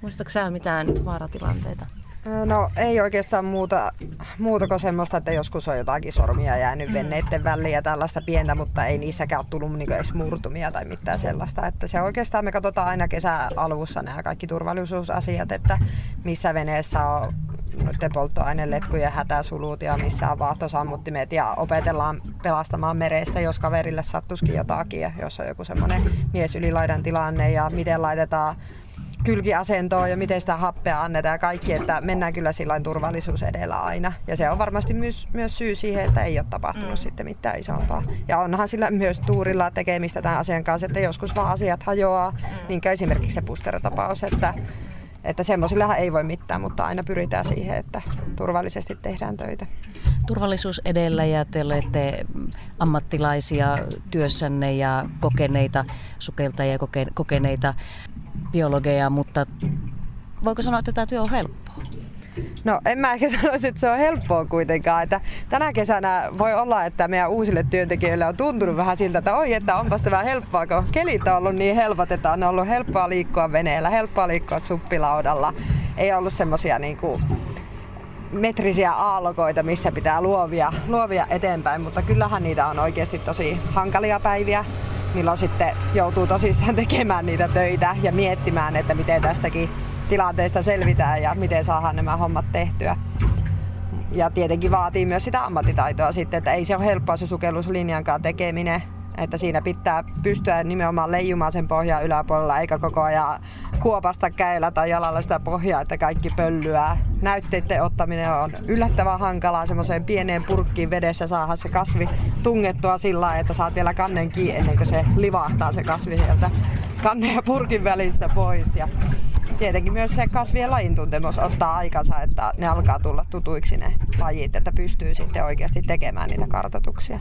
muistatko sä mitään vaaratilanteita? No ei oikeastaan muuta, muuta kuin semmoista, että joskus on jotakin sormia jäänyt mm. venneiden väliin ja tällaista pientä, mutta ei niissäkään ole tullut niin edes murtumia tai mitään sellaista. Että se oikeastaan me katsotaan aina kesäalussa nämä kaikki turvallisuusasiat, että missä veneessä on noiden polttoaineletkujen hätäsulut ja missä on vaahtosammuttimet ja opetellaan pelastamaan merestä, jos kaverille sattuskin jotakin ja jos on joku semmoinen mies ylilaidan tilanne ja miten laitetaan kylkiasentoon ja miten sitä happea annetaan ja kaikki, että mennään kyllä sillä turvallisuus edellä aina. Ja se on varmasti myös, myös syy siihen, että ei ole tapahtunut mm. sitten mitään isompaa. Ja onhan sillä myös tuurilla tekemistä tämän asian kanssa, että joskus vaan asiat hajoaa, mm. niin kuin esimerkiksi se pusteratapaus, että että semmoisillahan ei voi mitään, mutta aina pyritään siihen, että turvallisesti tehdään töitä. Turvallisuus edellä ja te olette ammattilaisia työssänne ja kokeneita sukeltajia ja kokeneita biologeja, mutta voiko sanoa, että tämä työ on helppoa? No en mä ehkä sanoisi, että se on helppoa kuitenkaan. Että tänä kesänä voi olla, että meidän uusille työntekijöille on tuntunut vähän siltä, että oi, että onpas tämä helppoa, kun kelit on ollut niin helpot, että on ollut helppoa liikkua veneellä, helppoa liikkua suppilaudalla. Ei ollut semmoisia niin kuin metrisiä aallokoita, missä pitää luovia, luovia eteenpäin, mutta kyllähän niitä on oikeasti tosi hankalia päiviä milloin sitten joutuu tosissaan tekemään niitä töitä ja miettimään, että miten tästäkin tilanteesta selvitään ja miten saadaan nämä hommat tehtyä. ja tietenkin vaatii myös sitä ammattitaitoa sitten, että ei se ole helppoa se sukelluslinjankaan tekeminen. Että siinä pitää pystyä nimenomaan leijumaan sen pohjaa yläpuolella, eikä koko ajan kuopasta käillä tai jalalla sitä pohjaa, että kaikki pöllyää. Näytteiden ottaminen on yllättävän hankalaa semmoiseen pieneen purkkiin vedessä saada se kasvi tungettua sillä lailla, että saat vielä kannen kiinni ennen kuin se livahtaa se kasvi sieltä kannen ja purkin välistä pois. Ja tietenkin myös se kasvien lajintuntemus ottaa aikansa, että ne alkaa tulla tutuiksi ne lajit, että pystyy sitten oikeasti tekemään niitä kartoituksia.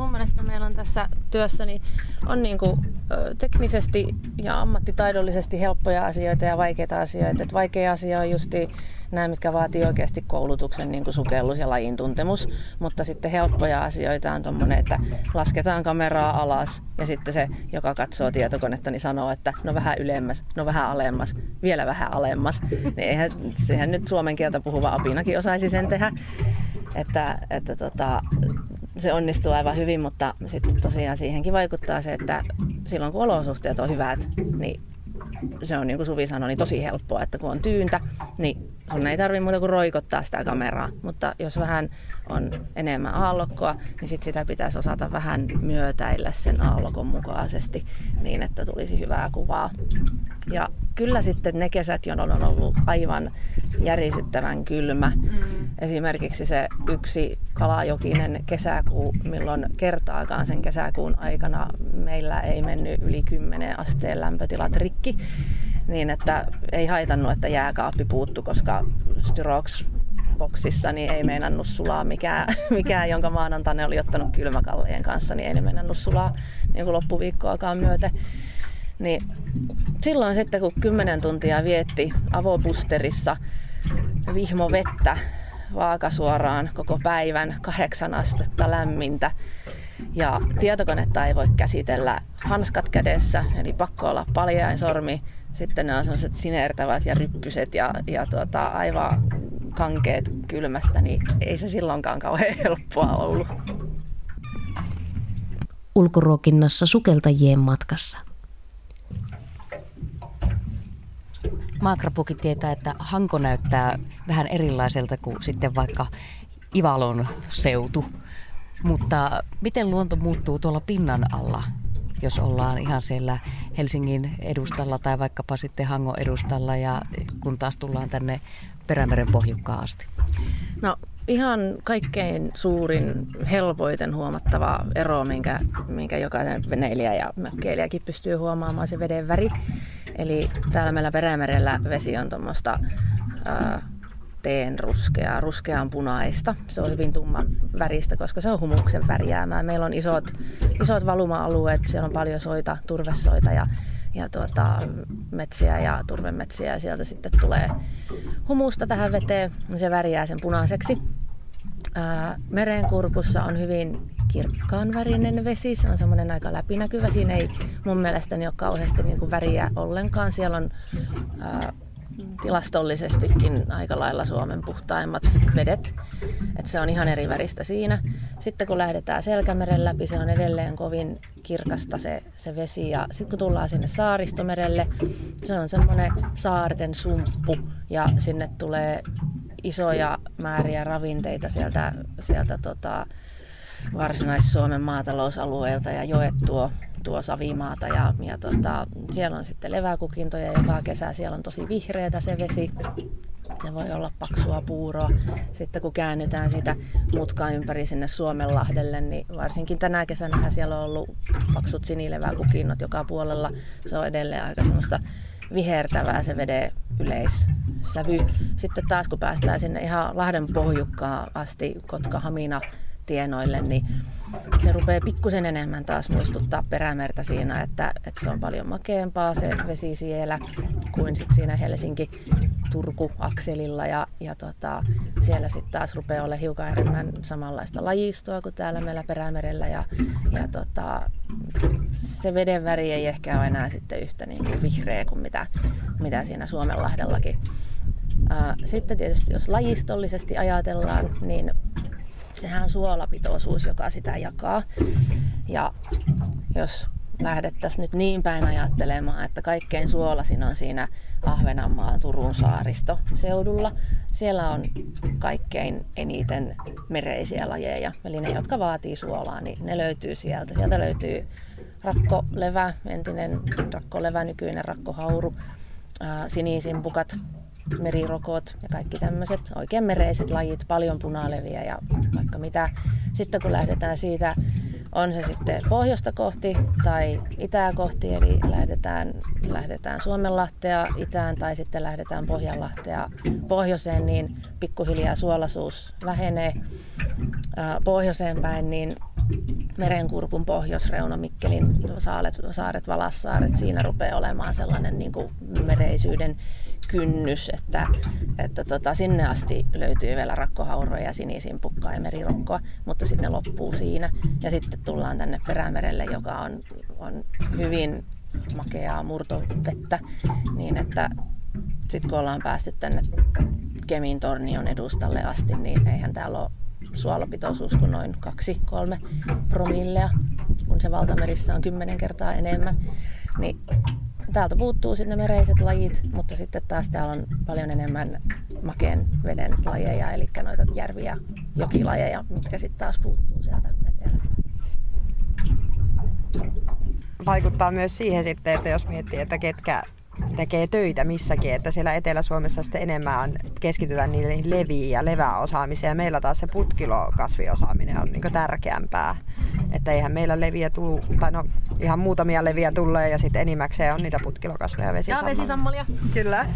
Mun mielestä meillä on tässä työssä niin on niinku, ö, teknisesti ja ammattitaidollisesti helppoja asioita ja vaikeita asioita. Et vaikea asia on justi nämä, mitkä vaatii oikeasti koulutuksen niin kuin sukellus ja lajin tuntemus, mutta sitten helppoja asioita on tuommoinen, että lasketaan kameraa alas ja sitten se, joka katsoo tietokonetta, niin sanoo, että no vähän ylemmäs, no vähän alemmas, vielä vähän alemmas. Niin eihän, sehän nyt suomen kieltä puhuva apinakin osaisi sen tehdä. Että, että tota, se onnistuu aivan hyvin, mutta sitten tosiaan siihenkin vaikuttaa se, että silloin kun olosuhteet on hyvät, niin se on niin kuin Suvi sanoi, niin tosi helppoa, että kun on tyyntä, niin sun ei tarvitse muuta kuin roikottaa sitä kameraa. Mutta jos vähän on enemmän aallokkoa, niin sit sitä pitäisi osata vähän myötäillä sen aallokon mukaisesti niin, että tulisi hyvää kuvaa. Ja kyllä sitten ne kesät, jolloin on ollut aivan järisyttävän kylmä. Mm. Esimerkiksi se yksi kalajokinen kesäkuu, milloin kertaakaan sen kesäkuun aikana meillä ei mennyt yli 10 asteen lämpötilat rikki. Niin että ei haitannut, että jääkaappi puuttu, koska Styrox boksissa niin ei meinannut sulaa mikään, mikään jonka maanantaina oli ottanut kylmäkalleen kanssa, niin ei ne meinannut sulaa niin kuin loppuviikkoakaan myöten. Niin silloin sitten, kun 10 tuntia vietti avobusterissa vihmo vettä vaakasuoraan koko päivän, kahdeksan astetta lämmintä, ja tietokonetta ei voi käsitellä hanskat kädessä, eli pakko olla paljain sormi. Sitten ne on sellaiset sinertävät ja ryppyset ja, ja tuota, aivan kankeet kylmästä, niin ei se silloinkaan kauhean helppoa ollut. Ulkoruokinnassa sukeltajien matkassa. Maakrapukin tietää, että Hanko näyttää vähän erilaiselta kuin sitten vaikka Ivalon seutu. Mutta miten luonto muuttuu tuolla pinnan alla, jos ollaan ihan siellä Helsingin edustalla tai vaikkapa sitten Hangon edustalla ja kun taas tullaan tänne Perämeren pohjukkaan asti? No ihan kaikkein suurin, helpoiten huomattava ero, minkä, minkä jokainen veneilijä ja mökkeilijäkin pystyy huomaamaan, se veden väri. Eli täällä meillä Perämerellä vesi on tuommoista teen ruskeaa, ruskean punaista. Se on hyvin tumma väristä, koska se on humuksen värjäämää. Meillä on isot, isot valuma-alueet, siellä on paljon soita, turvesoita ja, ja tuota, metsiä ja turvemetsiä ja sieltä sitten tulee humusta tähän veteen se värjää sen punaiseksi. Ää, merenkurkussa on hyvin kirkkaan värinen vesi, se on semmoinen aika läpinäkyvä. Siinä ei mun mielestäni ole kauheasti niin kuin väriä ollenkaan. Siellä on ää, tilastollisestikin aika lailla Suomen puhtaimmat vedet. Et se on ihan eri väristä siinä. Sitten kun lähdetään Selkämeren läpi, se on edelleen kovin kirkasta se, se vesi. Ja sitten kun tullaan sinne Saaristomerelle, se on semmoinen saarten sumppu ja sinne tulee isoja määriä ravinteita sieltä, sieltä tota, Varsinais-Suomen maatalousalueelta ja joet tuo tuo Savimaata ja, ja tota, siellä on sitten leväkukintoja joka kesä. Siellä on tosi vihreätä se vesi. Se voi olla paksua puuroa. Sitten kun käännytään siitä mutkaa ympäri sinne Suomenlahdelle, niin varsinkin tänä kesänä siellä on ollut paksut sinileväkukinnot joka puolella. Se on edelleen aika semmoista vihertävää se veden yleissävy. Sitten taas kun päästään sinne ihan Lahden pohjukkaan asti, Kotka-Hamina tienoille, niin se rupeaa pikkusen enemmän taas muistuttaa perämerta siinä, että, että se on paljon makeampaa se vesi siellä kuin sit siinä Helsinki-Turku-akselilla ja, ja tota, siellä sitten taas rupeaa olla hiukan enemmän samanlaista lajistoa kuin täällä meillä perämerellä ja, ja tota, se veden väri ei ehkä ole enää sitten yhtä niin kuin vihreä kuin mitä, mitä siinä Suomenlahdellakin. Sitten tietysti jos lajistollisesti ajatellaan, niin sehän on suolapitoisuus, joka sitä jakaa. Ja jos lähdettäisiin nyt niin päin ajattelemaan, että kaikkein suolasin on siinä Ahvenanmaan Turun saaristo seudulla, siellä on kaikkein eniten mereisiä lajeja, eli ne, jotka vaatii suolaa, niin ne löytyy sieltä. Sieltä löytyy rakkolevä, entinen rakkolevä, nykyinen rakkohauru, sinisimpukat, merirokot ja kaikki tämmöiset oikein mereiset lajit, paljon punaleviä ja vaikka mitä. Sitten kun lähdetään siitä, on se sitten pohjoista kohti tai itää kohti, eli lähdetään, lähdetään Suomenlahtea itään tai sitten lähdetään Pohjanlahtea pohjoiseen, niin pikkuhiljaa suolaisuus vähenee. Pohjoiseen päin, niin Merenkurkun pohjoisreuna, Mikkelin saaret, saaret Valassaaret, siinä rupeaa olemaan sellainen niin kuin mereisyyden kynnys, että, että tota, sinne asti löytyy vielä rakkohauroja, sinisimpukkaa ja merirokkoa, mutta sitten ne loppuu siinä. Ja sitten tullaan tänne Perämerelle, joka on, on hyvin makeaa murtovettä, niin että sitten kun ollaan päästy tänne Kemin tornion edustalle asti, niin eihän täällä ole suolapitoisuus kuin noin 2-3 promillea, kun se valtamerissä on 10 kertaa enemmän. Niin täältä puuttuu sitten ne mereiset lajit, mutta sitten taas täällä on paljon enemmän makeen veden lajeja, eli noita järviä, jokilajeja, mitkä sitten taas puuttuu sieltä etelästä. Vaikuttaa myös siihen sitten, että jos miettii, että ketkä tekee töitä missäkin, että siellä Etelä-Suomessa sitten enemmän keskitytään niihin leviin ja leväosaamiseen ja meillä taas se putkilokasviosaaminen on niin tärkeämpää. Että eihän meillä leviä tuu, tai no ihan muutamia leviä tulee ja sitten enimmäkseen on niitä putkilokasveja ja vesisammalia. Ja vesisammalia. Kyllä.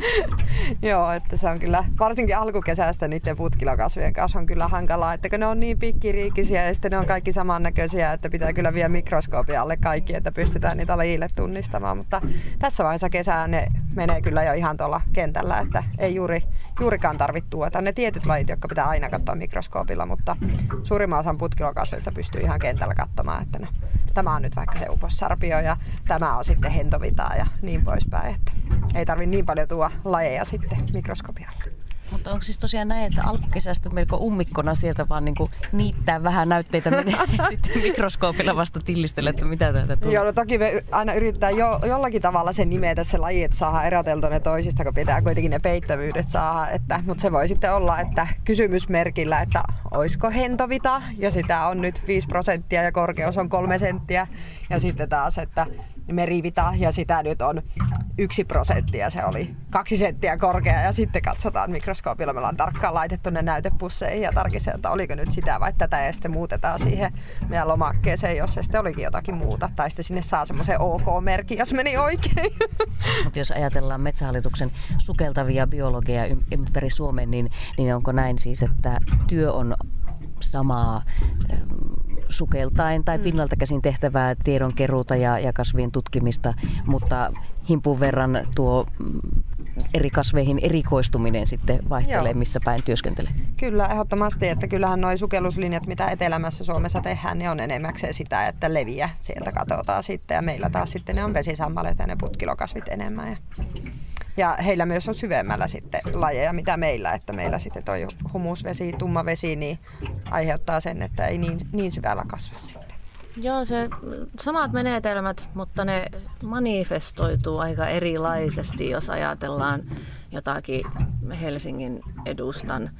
Joo, että se on kyllä, varsinkin alkukesästä niiden putkilokasvien kanssa on kyllä hankalaa, että ne on niin pikkiriikisiä ja sitten ne on kaikki samannäköisiä, että pitää kyllä vielä mikroskoopin alle kaikki, että pystytään niitä lajille tunnistamaan. Mutta tässä vaiheessa kesää ne menee kyllä jo ihan tuolla kentällä, että ei juuri, juurikaan tarvitse tuota. Ne tietyt lajit, jotka pitää aina katsoa mikroskoopilla, mutta suurimman osan putkilokasveista pystyy ihan kentällä katsomaan, että no, tämä on nyt vaikka se upossarpio ja tämä on sitten hentovitaa ja niin poispäin. Että ei tarvi niin paljon tuoda lajeja sitten mikroskopialla. Mutta onko siis tosiaan näin, että alkukesästä melko ummikkona sieltä vaan niinku niittää vähän näytteitä menee sitten mikroskoopilla vasta tillistellä, että mitä täältä tulee? Joo, no toki me aina yrittää jo, jollakin tavalla sen nimetä se laji, että saadaan eroteltua ne toisista, kun pitää kuitenkin ne peittävyydet saada. Että, mutta se voi sitten olla, että kysymysmerkillä, että oisko hentovita, ja sitä on nyt 5 prosenttia ja korkeus on kolme senttiä. Ja sitten taas, että merivita ja sitä nyt on yksi prosenttia. Se oli kaksi senttiä korkea ja sitten katsotaan mikroskoopilla. Me ollaan tarkkaan laitettu ne näytepusseihin ja tarkistettu, että oliko nyt sitä vai tätä ja sitten muutetaan siihen meidän lomakkeeseen, jos se sitten olikin jotakin muuta. Tai sitten sinne saa semmoisen OK-merkin, jos meni oikein. Mutta jos ajatellaan Metsähallituksen sukeltavia biologeja ympäri Suomen, niin, niin onko näin siis, että työ on samaa sukeltain tai mm. pinnalta käsin tehtävää tiedonkeruuta ja, ja kasvien tutkimista, mutta himpun verran tuo mm, eri kasveihin erikoistuminen sitten vaihtelee, Joo. missä päin työskentelee. Kyllä, ehdottomasti, että kyllähän nuo sukelluslinjat, mitä etelämässä Suomessa tehdään, ne on enemmäkseen sitä, että leviä sieltä katsotaan sitten ja meillä taas sitten ne on vesisammalet ja ne putkilokasvit enemmän. Ja ja heillä myös on syvemmällä sitten lajeja, mitä meillä, että meillä sitten toi humusvesi, tumma vesi, niin aiheuttaa sen, että ei niin, niin syvällä kasva sitten. Joo, se samat menetelmät, mutta ne manifestoituu aika erilaisesti, jos ajatellaan jotakin Helsingin edustan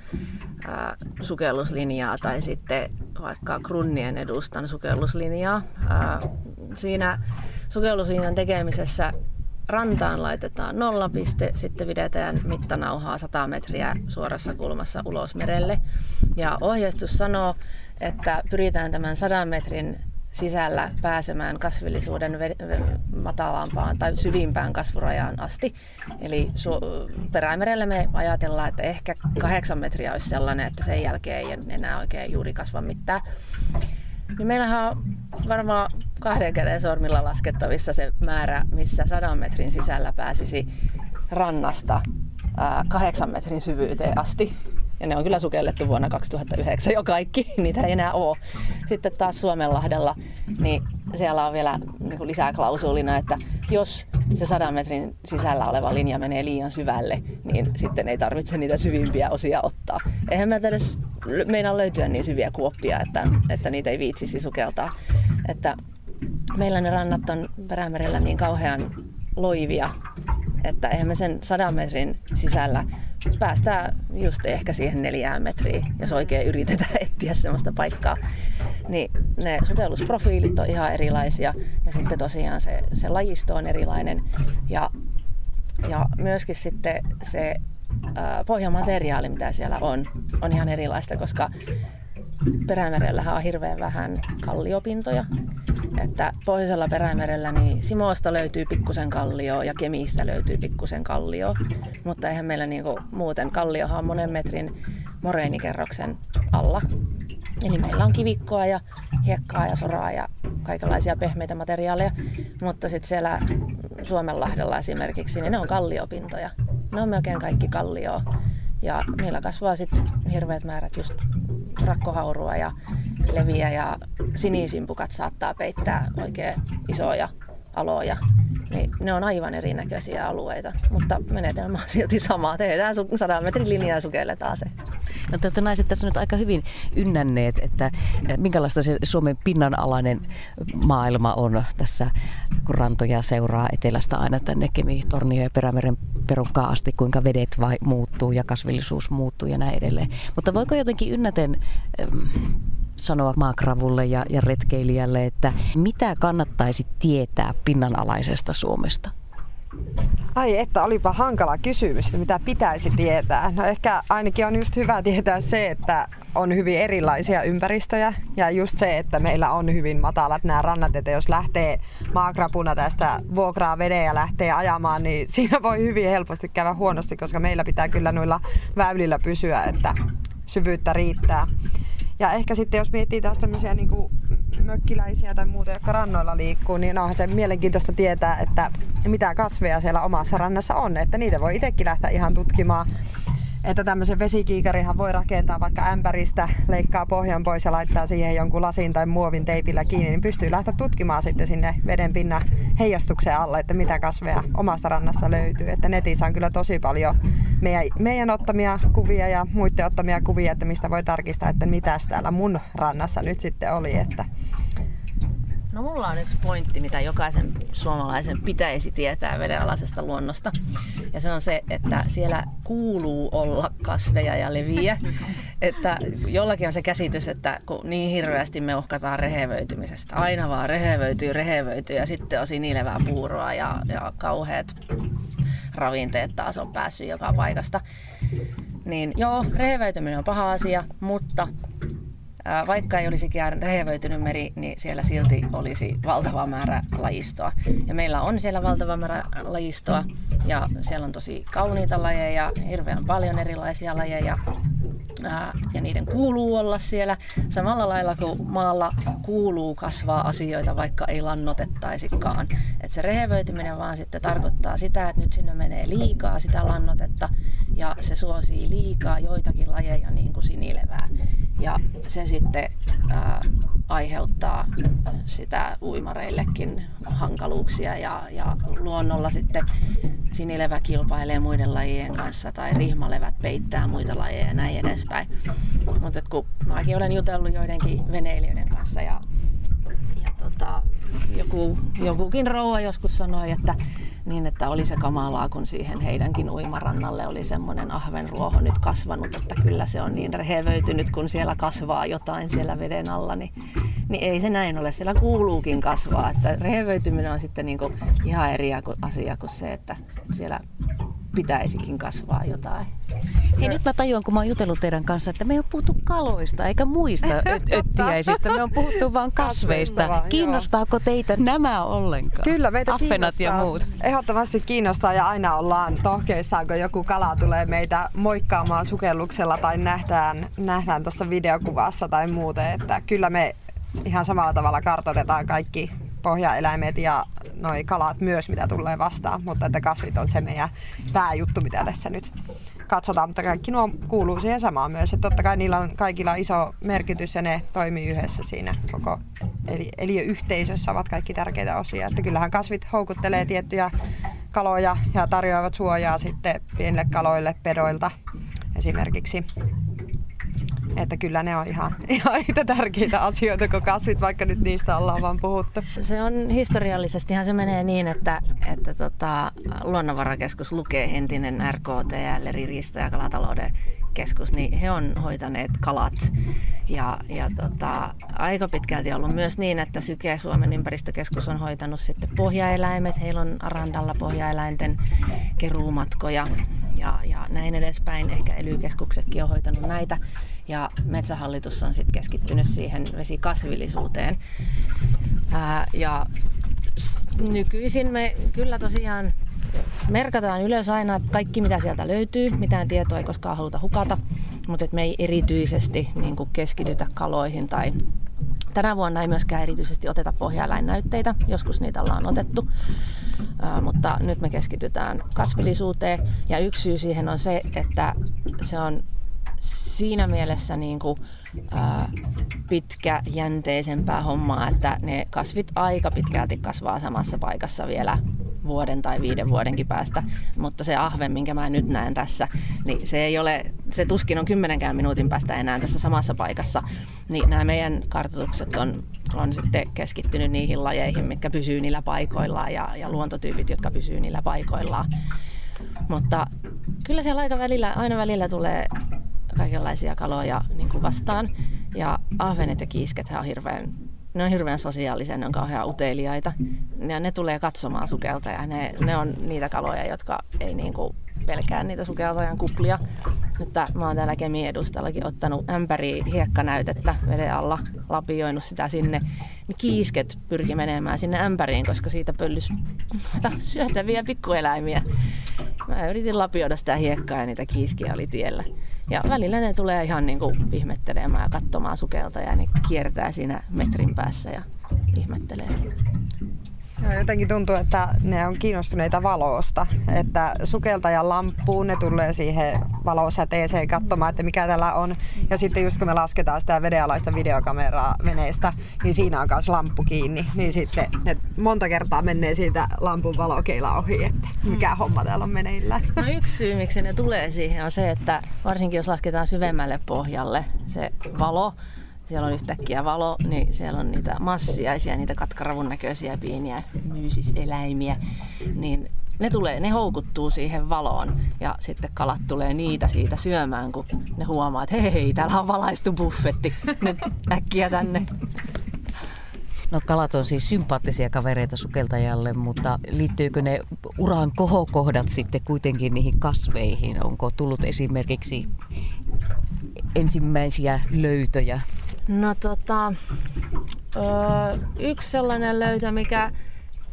ää, sukelluslinjaa tai sitten vaikka Krunnien edustan sukelluslinjaa. Ää, siinä sukelluslinjan tekemisessä rantaan laitetaan nollapiste, sitten pidetään mittanauhaa 100 metriä suorassa kulmassa ulos merelle. Ja ohjeistus sanoo, että pyritään tämän 100 metrin sisällä pääsemään kasvillisuuden matalampaan tai syvimpään kasvurajaan asti. Eli su- perämerellä me ajatellaan, että ehkä kahdeksan metriä olisi sellainen, että sen jälkeen ei enää oikein juuri kasva mitään. Niin meillähän on varmaan kahden käden sormilla laskettavissa se määrä, missä sadan metrin sisällä pääsisi rannasta kahdeksan metrin syvyyteen asti. Ja ne on kyllä sukellettu vuonna 2009 jo kaikki, niitä ei enää ole. Sitten taas Suomenlahdella, niin siellä on vielä niin lisää klausuulina, että jos se sadan metrin sisällä oleva linja menee liian syvälle, niin sitten ei tarvitse niitä syvimpiä osia ottaa. Eihän me edes meinaa löytyä niin syviä kuoppia, että, että niitä ei viitsisi sukeltaa. Että meillä ne rannat on Perämerellä niin kauhean loivia, että eihän me sen sadan metrin sisällä päästään just ehkä siihen neljään metriin, jos oikein yritetään etsiä semmoista paikkaa. Niin ne sukellusprofiilit on ihan erilaisia ja sitten tosiaan se, se lajisto on erilainen ja, ja myöskin sitten se pohjamateriaali, mitä siellä on, on ihan erilaista, koska Perämerellähän on hirveän vähän kalliopintoja. Että pohjoisella Perämerellä niin Simoosta löytyy pikkusen kallio ja Kemiistä löytyy pikkusen kallio. Mutta eihän meillä niinku muuten kalliohan on monen metrin moreenikerroksen alla. Eli meillä on kivikkoa ja hiekkaa ja soraa ja kaikenlaisia pehmeitä materiaaleja. Mutta sitten siellä Suomenlahdella esimerkiksi, niin ne on kalliopintoja. Ne on melkein kaikki kallioa. Ja niillä kasvaa sitten hirveät määrät just rakkohaurua ja leviä ja sinisimpukat saattaa peittää oikein isoja aloja. Niin ne on aivan erinäköisiä alueita, mutta menetelmä on silti sama. Tehdään 100 metrin linjaa ja sukelletaan se. No te olette naiset tässä nyt aika hyvin ynnänneet, että eh, minkälaista se Suomen pinnanalainen maailma on tässä, kun rantoja seuraa etelästä aina tänne Kemi, Tornio ja Perämeren perukkaa asti, kuinka vedet vai muuttuu ja kasvillisuus muuttuu ja näin edelleen. Mutta voiko jotenkin ynnäten sanoa maakravulle ja, ja retkeilijälle, että mitä kannattaisi tietää pinnanalaisesta Suomesta? Ai että, olipa hankala kysymys, että mitä pitäisi tietää. No ehkä ainakin on just hyvä tietää se, että on hyvin erilaisia ympäristöjä ja just se, että meillä on hyvin matalat nämä rannat, että jos lähtee maakrapuna tästä vuokraa veden ja lähtee ajamaan, niin siinä voi hyvin helposti käydä huonosti, koska meillä pitää kyllä noilla väylillä pysyä, että syvyyttä riittää. Ja ehkä sitten jos miettii taas tämmöisiä niin kuin mökkiläisiä tai muuta, jotka rannoilla liikkuu, niin onhan se mielenkiintoista tietää, että mitä kasveja siellä omassa rannassa on. Että niitä voi itsekin lähteä ihan tutkimaan että tämmöisen vesikiikarihan voi rakentaa vaikka ämpäristä, leikkaa pohjan pois ja laittaa siihen jonkun lasin tai muovin teipillä kiinni, niin pystyy lähteä tutkimaan sitten sinne veden pinnan heijastuksen alle, että mitä kasveja omasta rannasta löytyy. Että netissä on kyllä tosi paljon meidän, meidän ottamia kuvia ja muiden ottamia kuvia, että mistä voi tarkistaa, että mitä täällä mun rannassa nyt sitten oli. Että No mulla on yksi pointti, mitä jokaisen suomalaisen pitäisi tietää vedenalaisesta luonnosta. Ja se on se, että siellä kuuluu olla kasveja ja leviä. Että jollakin on se käsitys, että kun niin hirveästi me uhkataan rehevöitymisestä. Aina vaan rehevöityy, rehevöityy ja sitten on sinilevää puuroa ja, ja kauheat ravinteet taas on päässyt joka paikasta. Niin joo, rehevöityminen on paha asia, mutta vaikka ei olisikään rehevöitynyt meri, niin siellä silti olisi valtava määrä lajistoa. Ja meillä on siellä valtava määrä lajistoa ja siellä on tosi kauniita lajeja, hirveän paljon erilaisia lajeja ja niiden kuuluu olla siellä samalla lailla kuin maalla kuuluu kasvaa asioita, vaikka ei lannotettaisikaan. Et se rehevöityminen vaan sitten tarkoittaa sitä, että nyt sinne menee liikaa sitä lannotetta ja se suosii liikaa joitakin lajeja niin kuin sinilevää. Ja se sitten ää, aiheuttaa sitä uimareillekin hankaluuksia ja, ja luonnolla sitten sinilevä kilpailee muiden lajien kanssa tai rihmalevät peittää muita lajeja ja näin edespäin. Mutta kun mäkin olen jutellut joidenkin veneilijöiden kanssa ja, ja tota, joku, jokukin rouva joskus sanoi, että niin, että oli se kamalaa, kun siihen heidänkin uimarannalle oli semmoinen ahvenruoho nyt kasvanut, että kyllä se on niin rehevöitynyt, kun siellä kasvaa jotain siellä veden alla, niin, niin ei se näin ole. Siellä kuuluukin kasvaa, että rehevöityminen on sitten niin kuin ihan eri asia kuin se, että siellä pitäisikin kasvaa jotain. Hei, nyt mä tajuan, kun mä oon jutellut teidän kanssa, että me ei ole puhuttu kaloista eikä muista öttiäisistä. Me on puhuttu vain kasveista. Kiinnostaako teitä nämä ollenkaan? Kyllä, meitä Affenat ja muut. Ehdottomasti kiinnostaa ja aina ollaan tohkeissaan, kun joku kala tulee meitä moikkaamaan sukelluksella tai nähdään, nähdään tuossa videokuvassa tai muuten. Että kyllä me ihan samalla tavalla kartoitetaan kaikki pohjaeläimet ja noi kalat myös, mitä tulee vastaan, mutta että kasvit on se meidän pääjuttu, mitä tässä nyt katsotaan, mutta kaikki nuo kuuluu siihen samaan myös. Että totta kai niillä on kaikilla iso merkitys ja ne toimii yhdessä siinä koko eli, yhteisössä ovat kaikki tärkeitä osia. Että kyllähän kasvit houkuttelee tiettyjä kaloja ja tarjoavat suojaa sitten pienille kaloille pedoilta esimerkiksi. Että kyllä ne on ihan, ihan yhtä tärkeitä asioita kuin kasvit, vaikka nyt niistä ollaan vaan puhuttu. Se on historiallisestihan se menee niin, että, että tota, Luonnonvarakeskus lukee entinen RKT, eli Riista- ja kalatalouden keskus, niin he on hoitaneet kalat. Ja, ja tota, aika pitkälti ollut myös niin, että Syke Suomen ympäristökeskus on hoitanut sitten pohjaeläimet. Heillä on Arandalla pohjaeläinten keruumatkoja ja, ja näin edespäin. Ehkä ely on hoitanut näitä. Ja Metsähallitus on sitten keskittynyt siihen vesikasvillisuuteen. Ää, ja nykyisin me kyllä tosiaan merkataan ylös aina kaikki, mitä sieltä löytyy. Mitään tietoa ei koskaan haluta hukata, mutta me ei erityisesti niin kuin keskitytä kaloihin tai Tänä vuonna ei myöskään erityisesti oteta pohjaeläinnäytteitä, joskus niitä ollaan otettu, uh, mutta nyt me keskitytään kasvillisuuteen ja yksi syy siihen on se, että se on siinä mielessä niin kuin, ää, pitkäjänteisempää hommaa, että ne kasvit aika pitkälti kasvaa samassa paikassa vielä vuoden tai viiden vuodenkin päästä, mutta se ahve, minkä mä nyt näen tässä, niin se ei ole, se tuskin on kymmenenkään minuutin päästä enää tässä samassa paikassa, niin nämä meidän kartoitukset on, on sitten keskittynyt niihin lajeihin, mitkä pysyy niillä paikoillaan ja, ja luontotyypit, jotka pysyy niillä paikoillaan. Mutta kyllä siellä aika välillä, aina välillä tulee kaikenlaisia kaloja niin kuin vastaan. Ja ahvenet ja kiisket on hirveän, ne on hirveän sosiaalisia, ne on kauhean uteliaita. Ja ne tulee katsomaan sukelta ja ne, ne on niitä kaloja, jotka ei niin kuin pelkää niitä sukeltajan kuplia. Että mä oon täällä Kemi edustallakin ottanut ämpäri hiekkanäytettä veden alla, lapioinut sitä sinne. Kiisket pyrki menemään sinne ämpäriin, koska siitä pöllys syötäviä pikkueläimiä. Mä yritin lapioida sitä hiekkaa ja niitä kiiskiä oli tiellä. Ja välillä ne tulee ihan niin kuin ihmettelemään ja katsomaan sukelta ja ne kiertää siinä metrin päässä ja ihmettelee. Joo, jotenkin tuntuu, että ne on kiinnostuneita valosta. Että sukeltajan lamppuun ne tulee siihen valosäteeseen katsomaan, että mikä täällä on. Ja sitten just kun me lasketaan sitä vedenalaista videokameraa veneestä, niin siinä on myös lamppu kiinni. Niin sitten ne monta kertaa menee siitä lampun valokeila ohi, että mikä mm. homma täällä on meneillään. No yksi syy, miksi ne tulee siihen on se, että varsinkin jos lasketaan syvemmälle pohjalle se valo, siellä on yhtäkkiä valo, niin siellä on niitä massiaisia, niitä katkaravun näköisiä pieniä myysiseläimiä, niin ne, tulee, ne houkuttuu siihen valoon ja sitten kalat tulee niitä siitä syömään, kun ne huomaa, että hei, täällä on valaistu buffetti, nyt äkkiä tänne. No kalat on siis sympaattisia kavereita sukeltajalle, mutta liittyykö ne uran kohokohdat sitten kuitenkin niihin kasveihin? Onko tullut esimerkiksi ensimmäisiä löytöjä No tota, öö, yksi sellainen löytö, mikä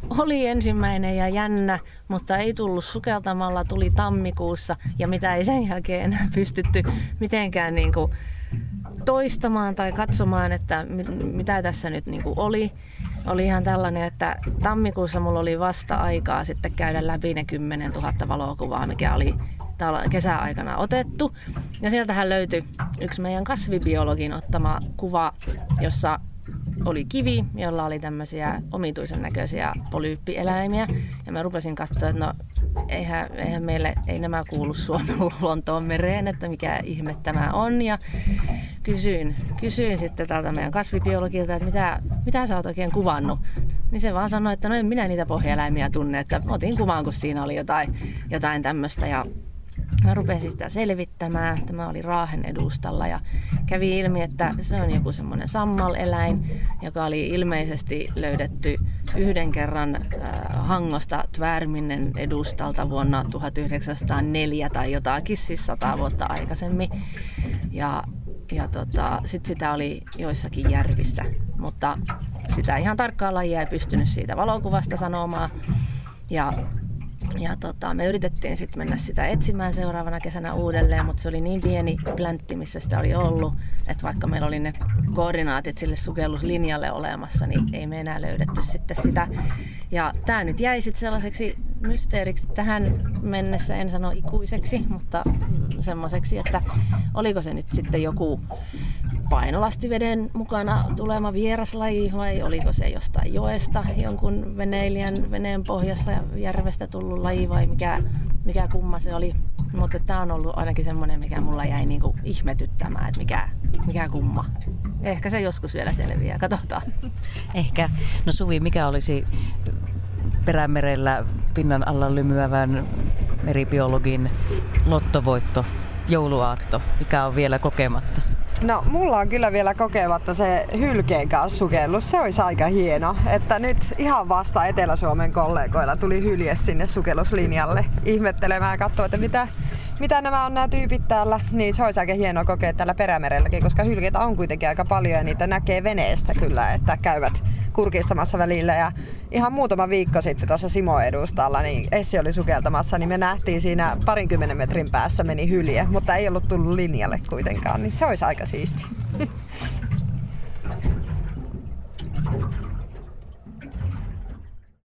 oli ensimmäinen ja jännä, mutta ei tullut sukeltamalla, tuli tammikuussa ja mitä ei sen jälkeen enää pystytty mitenkään niin kuin toistamaan tai katsomaan, että mitä tässä nyt niin kuin oli. Oli ihan tällainen, että tammikuussa mulla oli vasta aikaa sitten käydä läpi ne 10 000 valokuvaa, mikä oli kesäaikana otettu. Ja sieltähän löytyi yksi meidän kasvibiologin ottama kuva, jossa oli kivi, jolla oli tämmöisiä omituisen näköisiä polyyppieläimiä. Ja mä rupesin katsoa, että no eihän, eihän meille, ei nämä kuulu Suomen luontoon mereen, että mikä ihme tämä on. Ja kysyin, kysyin sitten tältä meidän kasvibiologilta, että mitä, mitä sä oot oikein kuvannut. Niin se vaan sanoi, että no en minä niitä pohjaeläimiä tunne, että otin kuvan, kun siinä oli jotain, jotain tämmöistä. Ja Mä rupesin sitä selvittämään. Tämä oli Raahen edustalla ja kävi ilmi, että se on joku semmoinen sammal-eläin, joka oli ilmeisesti löydetty yhden kerran äh, Hangosta Tvärminen edustalta vuonna 1904 tai jotakin, siis sata vuotta aikaisemmin. Ja, ja tota, sitten sitä oli joissakin järvissä, mutta sitä ihan tarkkaa lajia ei pystynyt siitä valokuvasta sanomaan. Ja ja tota, me yritettiin sitten mennä sitä etsimään seuraavana kesänä uudelleen, mutta se oli niin pieni pläntti, missä sitä oli ollut, että vaikka meillä oli ne koordinaatit sille sukelluslinjalle olemassa, niin ei me enää löydetty sitten sitä. Ja tämä nyt jäi sitten sellaiseksi mysteeriksi tähän mennessä, en sano ikuiseksi, mutta semmoiseksi, että oliko se nyt sitten joku painolastiveden mukana tulema vieraslaji vai oliko se jostain joesta jonkun veneilijän veneen pohjassa järvestä tullut laji vai mikä, mikä kumma se oli. Mutta tämä on ollut ainakin semmoinen, mikä mulla jäi niinku ihmetyttämään, että mikä, mikä kumma. Ehkä se joskus vielä selviää, katsotaan. Ehkä. No Suvi, mikä olisi perämerellä pinnan alla lymyävän meribiologin lottovoitto, jouluaatto, mikä on vielä kokematta? No mulla on kyllä vielä kokematta se hylkeen kanssa sukellus. Se olisi aika hieno, että nyt ihan vasta Etelä-Suomen kollegoilla tuli hylje sinne sukelluslinjalle ihmettelemään ja katsoa, että mitä, mitä nämä on nämä tyypit täällä. Niin se olisi aika hienoa kokea täällä perämerelläkin, koska hylkeitä on kuitenkin aika paljon ja niitä näkee veneestä kyllä, että käyvät kurkistamassa välillä ja ihan muutama viikko sitten tuossa Simo edustalla, niin Essi oli sukeltamassa, niin me nähtiin siinä parinkymmenen metrin päässä meni hylje, mutta ei ollut tullut linjalle kuitenkaan, niin se olisi aika siisti.